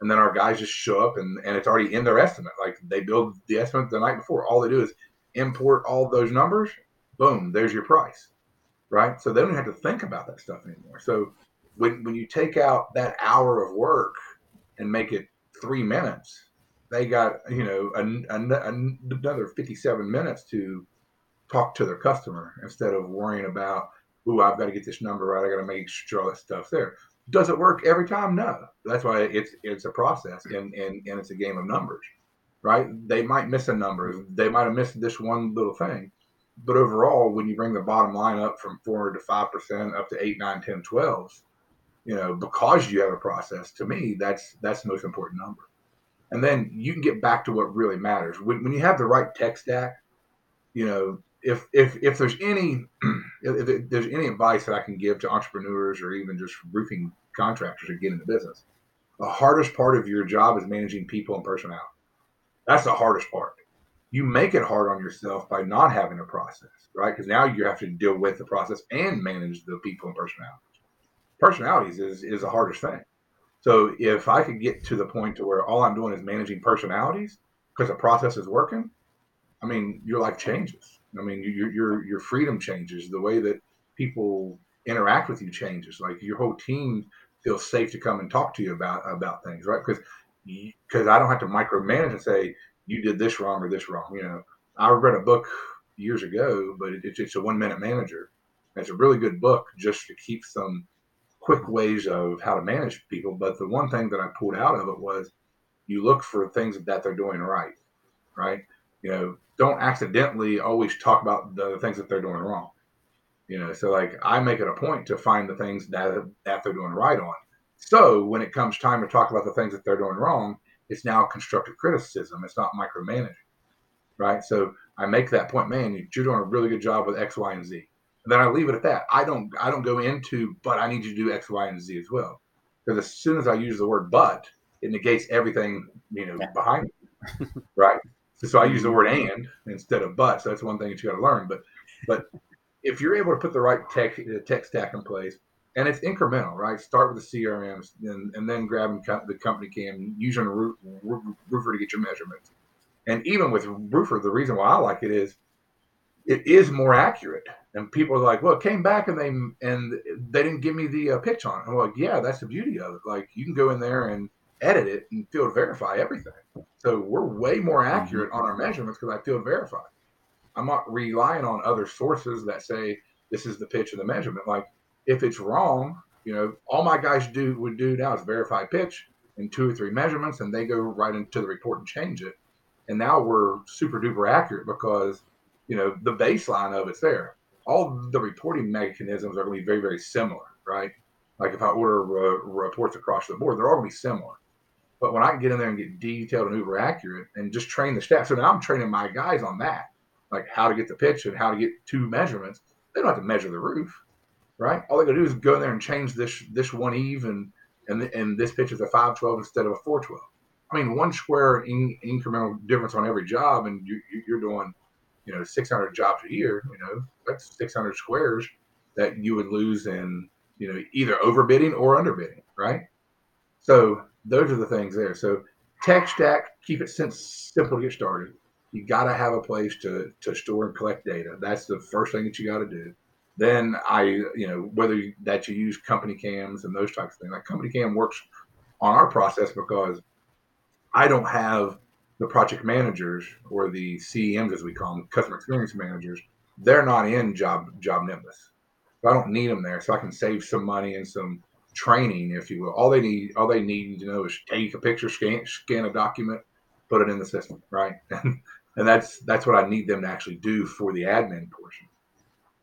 and then our guys just show up and, and it's already in their estimate. Like they build the estimate the night before. All they do is import all those numbers. Boom, there's your price, right? So they don't have to think about that stuff anymore. So when when you take out that hour of work and make it three minutes, they got you know an, an, another 57 minutes to talk to their customer instead of worrying about ooh, I've got to get this number right. I got to make sure that stuff's there. Does it work every time? No. That's why it's it's a process and, and, and it's a game of numbers, right? They might miss a number. They might have missed this one little thing. But overall, when you bring the bottom line up from 4 to 5% up to 8, 9, 10, 12, you know, because you have a process, to me, that's that's the most important number. And then you can get back to what really matters. When, when you have the right tech stack, you know, if if if there's any <clears throat> if there's any advice that I can give to entrepreneurs or even just roofing contractors to get into business, the hardest part of your job is managing people and personnel. That's the hardest part. You make it hard on yourself by not having a process, right? Because now you have to deal with the process and manage the people and personalities. Personalities is is the hardest thing. So if I could get to the point to where all I'm doing is managing personalities because the process is working, I mean, your life changes I mean, your your your freedom changes. The way that people interact with you changes. Like your whole team feels safe to come and talk to you about about things, right? Because because I don't have to micromanage and say you did this wrong or this wrong. You know, I read a book years ago, but it, it's a one minute manager. It's a really good book just to keep some quick ways of how to manage people. But the one thing that I pulled out of it was you look for things that they're doing right, right? You know, don't accidentally always talk about the things that they're doing wrong. You know, so like I make it a point to find the things that that they're doing right on. So when it comes time to talk about the things that they're doing wrong, it's now constructive criticism. It's not micromanaging, right? So I make that point, man, you're doing a really good job with X, Y, and Z. Then I leave it at that. I don't I don't go into, but I need you to do X, Y, and Z as well. Because as soon as I use the word but, it negates everything, you know, yeah. behind me. <laughs> right. So I use the mm-hmm. word and instead of but. So that's one thing that you got to learn. But but if you're able to put the right tech tech stack in place, and it's incremental, right? Start with the CRMs and, and then grabbing the CompanyCam, using a Roofr to get your measurements. And even with Roofr, the reason why I like it is it is more accurate. And people are like, well, it came back and they and they didn't give me the uh, pitch on it. I'm like, yeah, that's the beauty of it. Like you can go in there and edit it and field verify everything. So we're way more Mm-hmm. accurate on our measurements because I field verify. I'm not relying on other sources that say this is the pitch of the measurement. Like if it's wrong, you know, all my guys do would do now is verify pitch in two or three measurements, and they go right into the report and change it. And now we're super duper accurate because you know the baseline of it's there. All the reporting mechanisms are going to be very very similar, right? Like if I order uh, reports across the board, they're all going to be similar. But when I can get in there and get detailed and uber accurate and just train the staff, so now I'm training my guys on that, like how to get the pitch and how to get two measurements. They don't have to measure the roof, right? All they got to do is go in there and change this this one eve and and and this pitch is a five twelve instead of a four twelve. I mean, one square in, incremental difference on every job, and you, you- you're doing, you know, 600 jobs a year. You know, that's 600 squares that you would lose in, you know, either overbidding or underbidding, right? So those are the things there. So tech stack, keep it simple to get started. You got to have a place to to store and collect data. That's the first thing that you got to do. Then I, you know, whether you, that you use CompanyCams and those types of things. Like CompanyCam works on our process because I don't have the project managers or the CEMs as we call them, customer experience managers. They're not in job JobNimbus. So I don't need them there, so I can save some money and some training, if you will. All they need, all they need to know is take a picture, scan scan a document, put it in the system, right? <laughs> and that's that's what I need them to actually do for the admin portion.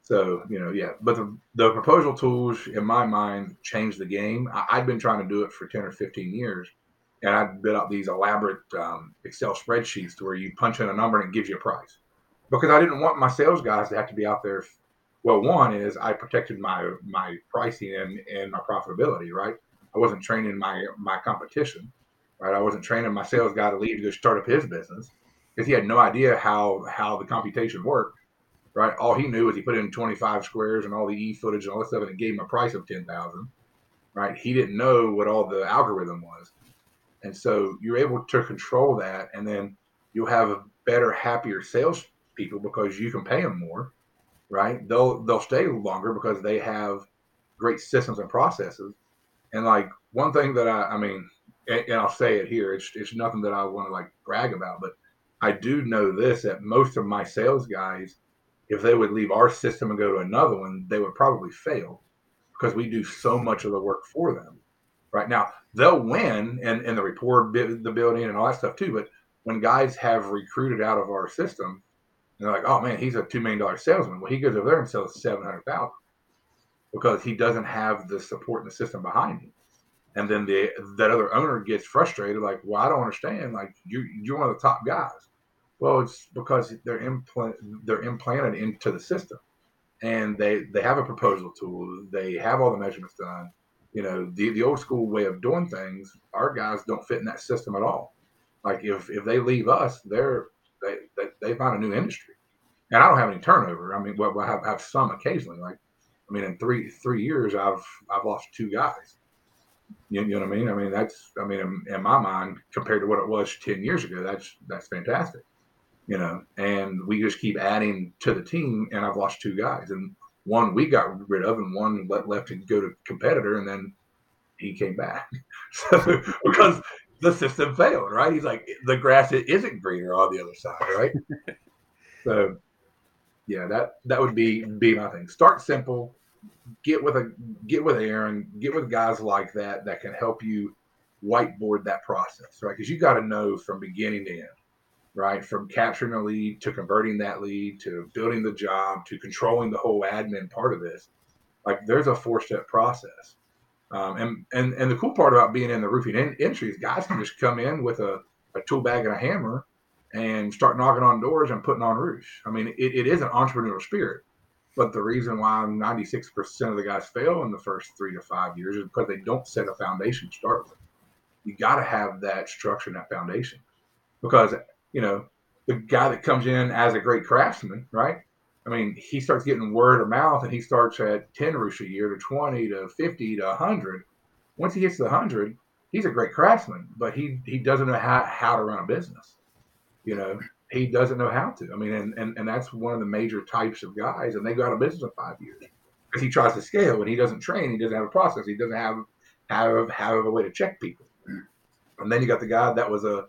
So you know, yeah. But the the proposal tools, in my mind, changed the game. I, I'd been trying to do it for ten or fifteen years, and I built up these elaborate um, Excel spreadsheets to where you punch in a number and it gives you a price. Because I didn't want my sales guys to have to be out there. Well, one is I protected my my pricing and, and my profitability, right? I wasn't training my my competition, right? I wasn't training my sales guy to leave to go start up his business because he had no idea how how the computation worked, right? All he knew was he put in 25 squares and all the e footage and all this stuff, and it gave him a price of 10,000, right? He didn't know what all the algorithm was. And so you're able to control that, and then you'll have better, happier sales people because you can pay them more, right? They'll they'll stay longer because they have great systems and processes. And like one thing that I, I mean, and, and I'll say it here, it's it's nothing that I want to like brag about, but I do know this that most of my sales guys, if they would leave our system and go to another one, they would probably fail because we do so much of the work for them. Right now, they'll win and, and the report, the building, and all that stuff too. But when guys have recruited out of our system, they're like, "Oh man, he's a two million dollar salesman." Well, he goes over there and sells seven hundred thousand because he doesn't have the support in the system behind him. And then the that other owner gets frustrated, like, "Well, I don't understand. Like, you you're one of the top guys." Well, it's because they're implant they're implanted into the system, and they they have a proposal tool. They have all the measurements done. You know, the the old school way of doing things. Our guys don't fit in that system at all. Like if if they leave us, they're they they, they find a new industry. And I don't have any turnover. I mean, well, I have have some occasionally. Like, I mean, in three three years, I've I've lost two guys. You, you know what I mean? I mean, that's I mean, in, in my mind, compared to what it was ten years ago, that's that's fantastic you know, and we just keep adding to the team. And I've lost two guys, and one we got rid of, and one let, left to go to competitor, and then he came back <laughs> so, <laughs> because the system failed. Right? He's like the grass isn't greener on the other side, right? <laughs> so, yeah, that that would be be my thing. Start simple. Get with a get with Aaron. Get with guys like that that can help you whiteboard that process, right? Because you got to know from beginning to end right? From capturing a lead to converting that lead to building the job to controlling the whole admin part of this. Like there's a four step process. Um, and, and, and the cool part about being in the roofing in- industry is guys can just come in with a, a tool bag and a hammer and start knocking on doors and putting on roofs. I mean, it, it is an entrepreneurial spirit. But the reason why 96% of the guys fail in the first three to five years is because they don't set a foundation to start with. You got to have that structure and that foundation because you know, the guy that comes in as a great craftsman, right? I mean, he starts getting word of mouth and he starts at 10 roofs a year to 20 to 50 to 100. Once he gets to the 100, he's a great craftsman, but he, he doesn't know how, how to run a business, you know? he doesn't know how to. I mean, and, and, and that's one of the major types of guys, and they go out of business in five years because he tries to scale and he doesn't train, he doesn't have a process, he doesn't have have have a way to check people. And then you got the guy that was a,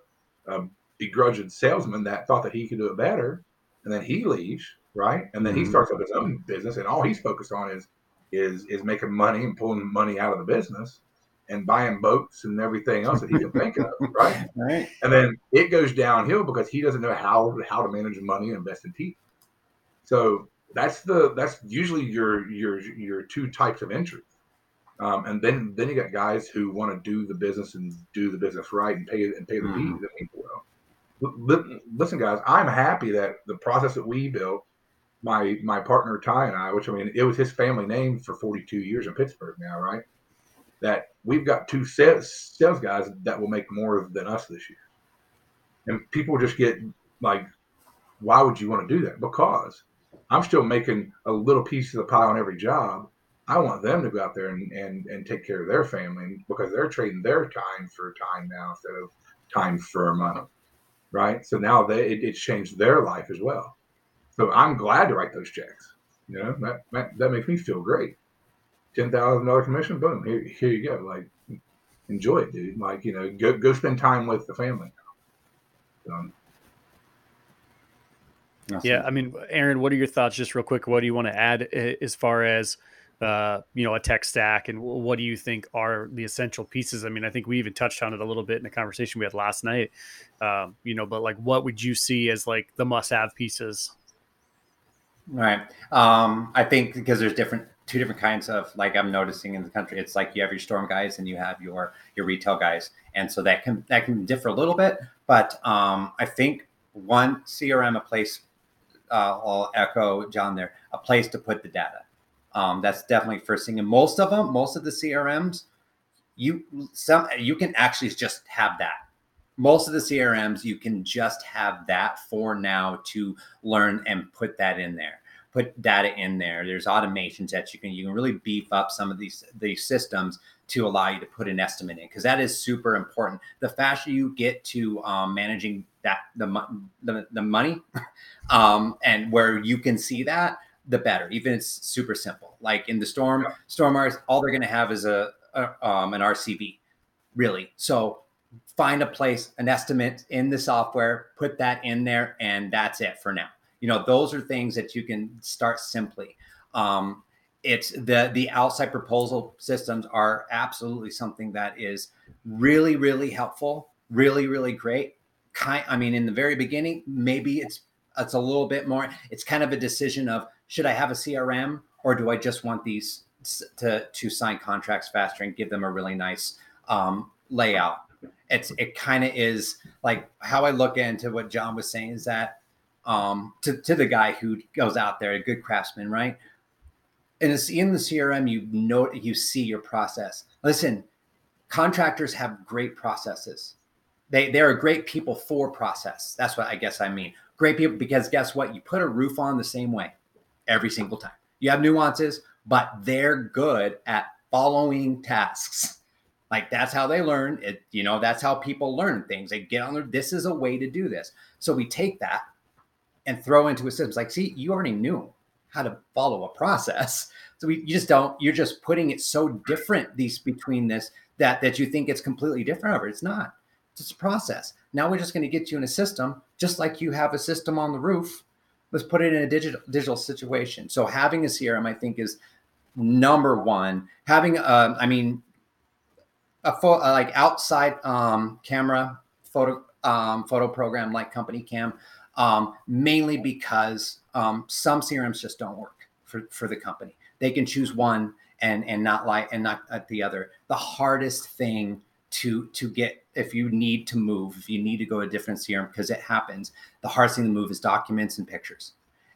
a begrudged salesman that thought that he could do it better, and then he leaves, right? And then mm-hmm. he starts up his own business, and all he's focused on is is is making money and pulling money out of the business and buying boats and everything else that he can think of, <laughs> right? Right. And then it goes downhill because he doesn't know how how to manage money and invest in people. So that's the that's usually your your your two types of entry. Um, and then then you got guys who want to do the business and do the business right and pay and pay the mm-hmm. fees. Mean, well, listen, guys, I'm happy that the process that we built, my my partner Ty and I, which I mean, it was his family name for 42 years in Pittsburgh now, right? That we've got two sales, sales guys that will make more than us this year. And people just get like, why would you want to do that? Because I'm still making a little piece of the pie on every job. I want them to go out there and, and, and take care of their family because they're trading their time for time now instead of time for a money. Right. So now they, it, it's changed their life as well. So I'm glad to write those checks. You know, that, that, that makes me feel great ten thousand dollar commission, boom, here, here you go. Like, enjoy it, dude. Like, you know, go go spend time with the family. Um, yeah, I mean, Aaron, what are your thoughts, just real quick? What do you want to add eh, as far as uh, you know a tech stack, and what do you think are the essential pieces? I mean, I think we even touched on it a little bit in the conversation we had last night. Um, you know, but like, what would you see as like the must-have pieces? Right. Um, I think because there's different two different kinds of like I'm noticing in the country. It's like you have your storm guys and you have your your retail guys, and so that can that can differ a little bit. But um, I think one CRM a place. Uh, I'll echo Jon there. A place to put the data. Um, that's definitely first thing. And most of them, most of the CRMs, you some you can actually just have that. Most of the CRMs, you can just have that for now to learn and put that in there put data in there. There's automations that you can you can really beef up some of these these systems to allow you to put an estimate in because that is super important. The faster you get to um, managing that the the, the money <laughs> um, and where you can see that, the better. Even it's super simple. Like in the storm yeah. stormers, all they're going to have is a, a um, an RCV, really. So find a place, an estimate in the software, put that in there, and that's it for now you know those are things that you can start simply um, it's the the outside proposal systems are absolutely something that is really really helpful really really great kind i mean in the very beginning maybe it's it's a little bit more it's kind of a decision of should i have a crm or do i just want these to to sign contracts faster and give them a really nice um, layout it's it kind of is like how i look into what Jon was saying is that um, to, to the guy who goes out there, a good craftsman, right? And it's in the CRM, you know, you see your process. Listen, contractors have great processes. They they are great people for process. That's what I guess I mean. Great people because guess what? You put a roof on the same way every single time. You have nuances, but they're good at following tasks. Like that's how they learn. It, you know, that's how people learn things. They get on there. This is a way to do this. So we take that and throw into a system. It's like, see, you already knew how to follow a process. So we, you just don't, you're just putting it so different these between this that that you think it's completely different over. It's not. It's a process. Now we're just going to get you in a system, just like you have a system on the roof. Let's put it in a digital digital situation. So having a CRM, I think, is number one. Having, uh, I mean, a fo- like outside um, camera photo um, photo program like CompanyCam um, mainly because um, some CRMs just don't work for, for the company. They can choose one and and not like and not at the other. The hardest thing to to get if you need to move, if you need to go to a different CRM because it happens, the hardest thing to move is documents and pictures.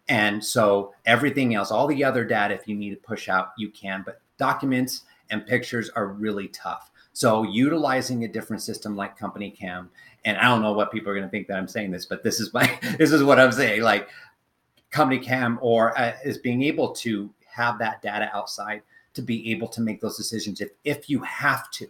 And so everything else, all the other data, if you need to push out, you can, but documents and pictures are really tough. So utilizing a different system like CompanyCam and I don't know what people are going to think that I'm saying this, but this is my <laughs> this is what I'm saying. Like CompanyCam or uh, is being able to have that data outside to be able to make those decisions if if you have to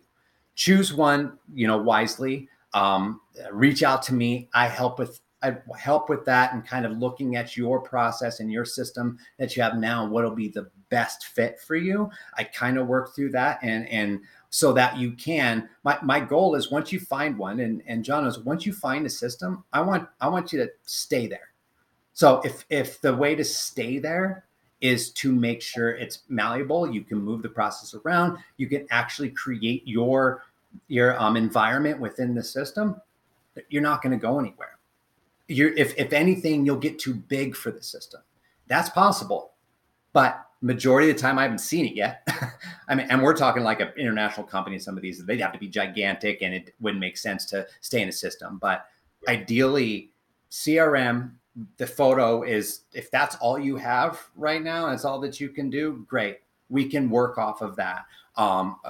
choose one, you know, wisely. Um, reach out to me. I help with I'd help with that and kind of looking at your process and your system that you have now, what'll be the best fit for you. I kind of work through that and and so that you can my, my goal is once you find one and and Jon knows once you find a system i want i want you to stay there so if if the way to stay there is to make sure it's malleable you can move the process around you can actually create your your um, environment within the system you're not going to go anywhere you're if if anything you'll get too big for the system that's possible but majority of the time I haven't seen it yet. <laughs> I mean, and we're talking like an international company. Some of these they'd have to be gigantic, and it wouldn't make sense to stay in a system. But ideally, CRM, the photo is if that's all you have right now, that's all that you can do. Great, we can work off of that. Um,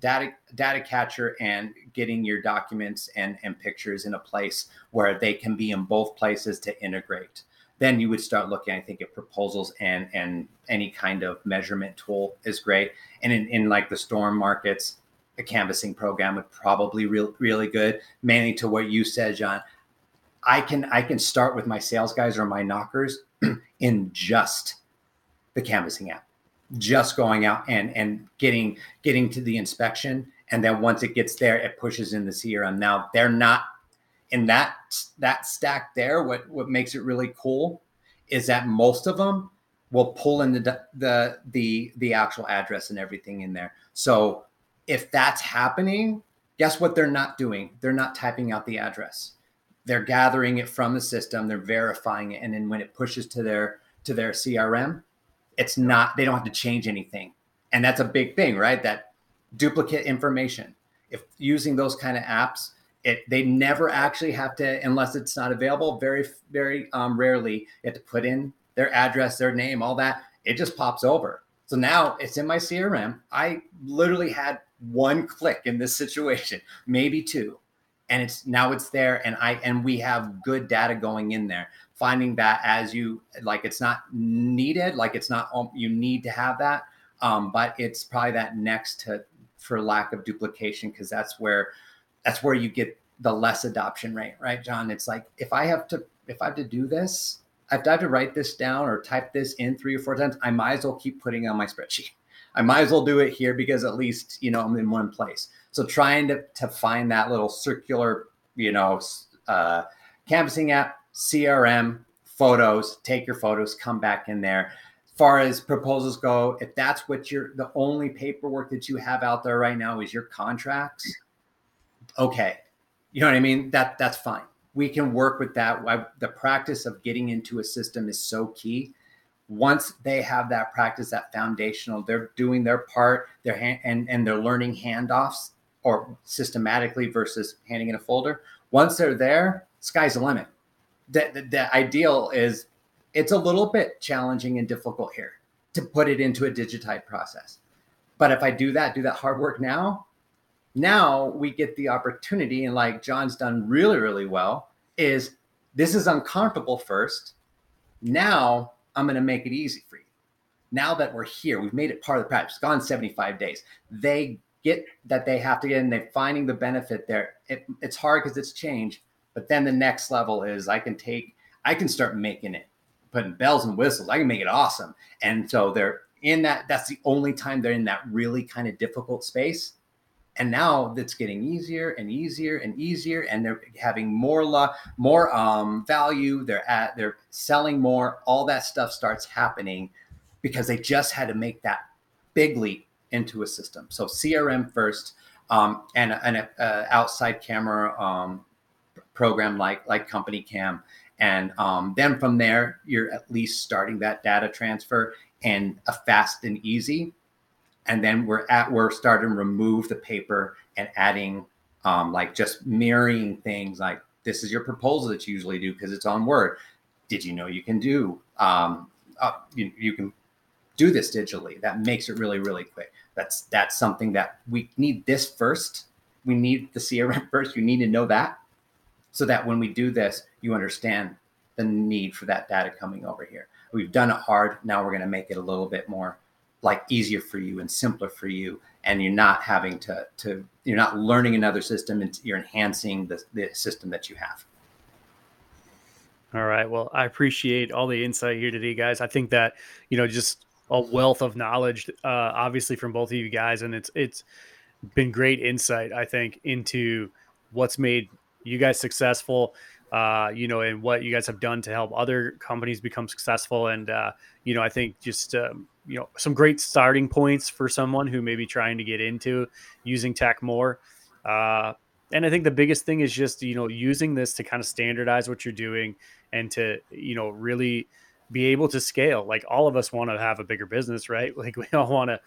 data data catcher and getting your documents and and pictures in a place where they can be in both places to integrate then you would start looking, I think, at proposals and and any kind of measurement tool is great. And in, in like the storm markets, a canvassing program would probably real really good. Mainly to what you said, Jon. I can I can start with my sales guys or my knockers <clears throat> in just the canvassing app, just going out and and getting getting to the inspection, and then once it gets there, it pushes in the CRM. Now they're not in that that stack there, what what makes it really cool is that most of them will pull in the the the the actual address and everything in there. So if that's happening, guess what they're not doing? They're not typing out the address. They're gathering it from the system, they're verifying it, and then when it pushes to their to their CRM, it's not they don't have to change anything. And that's a big thing, right? That duplicate information. If using those kind of apps, it they never actually have to unless it's not available very very um, rarely you have to put in their address their name all that it just pops over so now it's in my crm i literally had one click in this situation maybe two and it's now it's there and i and we have good data going in there finding that as you like it's not needed like it's not you need to have that um, but it's probably that next to for lack of duplication because that's where that's where you get the less adoption rate, right, Jon? It's like if I have to if I have to do this, if I have to write this down or type this in three or four times, I might as well keep putting on my spreadsheet. <laughs> I might as well do it here because at least you know I'm in one place. So trying to to find that little circular, you know, uh, canvassing app, CRM, photos, take your photos, come back in there. As far as proposals go, if that's what you're the only paperwork that you have out there right now is your contracts, okay, you know what I mean? That that's fine. We can work with that. I, the practice of getting into a system is so key. Once they have that practice, that foundational, they're doing their part. They're hand, and and they're learning handoffs or systematically versus handing in a folder. Once they're there, sky's the limit. The, the, the ideal is it's a little bit challenging and difficult here to put it into a digitized process. But if I do that, do that hard work now, now we get the opportunity and like Jon's done really really well is this is uncomfortable first now i'm going to make it easy for you now that we're here we've made it part of the practice it's gone 75 days they get that they have to get in they're finding the benefit there. It, it's hard because it's change but then the next level is i can take i can start making it putting bells and whistles. I can make it awesome. And so they're in that that's the only time they're in that really kind of difficult space. And now it's getting easier and easier and easier and they're having more luck more um, value. They're at they're selling more. All that stuff starts happening because they just had to make that big leap into a system. So crm first um, and an outside camera um, program like like CompanyCam. And um, then from there you're at least starting that data transfer and a fast and easy. And then we're at we're starting to remove the paper and adding um, like just mirroring things like this is your proposal that you usually do because it's on word. Did you know you can do um, uh, you, you can do this digitally? That makes it really really quick that's that's something that we need this first. We need the crm <laughs> first. You need to know that so that when we do this you understand the need for that data coming over here. We've done it hard. Now we're going to make it a little bit more like easier for you and simpler for you. And you're not having to to you're not learning another system. And you're enhancing the, the system that you have. All right. Well, I appreciate all the insight here today, guys. I think that you know just a wealth of knowledge, uh, obviously from both of you guys, and it's it's been great insight. I think into what's made you guys successful. Uh, you know, and what you guys have done to help other companies become successful. And, uh, you know, I think just, um, you know, some great starting points for someone who may be trying to get into using tech more. Uh, and I think the biggest thing is just, you know, using this to kind of standardize what you're doing and to, you know, really be able to scale. Like all of us want to have a bigger business, right? <laughs> Like we all want to,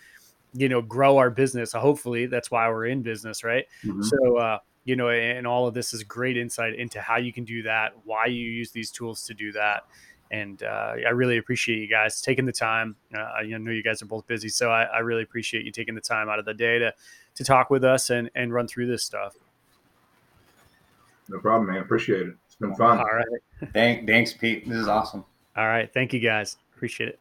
you know, grow our business. Hopefully that's why we're in business, right? Mm-hmm. So, uh, you know, and all of this is great insight into how you can do that, why you use these tools to do that. And uh, I really appreciate you guys taking the time. Uh, I know you guys are both busy, so I, I, really appreciate you taking the time out of the day to to talk with us and and run through this stuff. No problem, man. Appreciate it. It's been fun. All right. <laughs> Thank, thanks, Pete. This is awesome. All right. Thank you, guys. Appreciate it.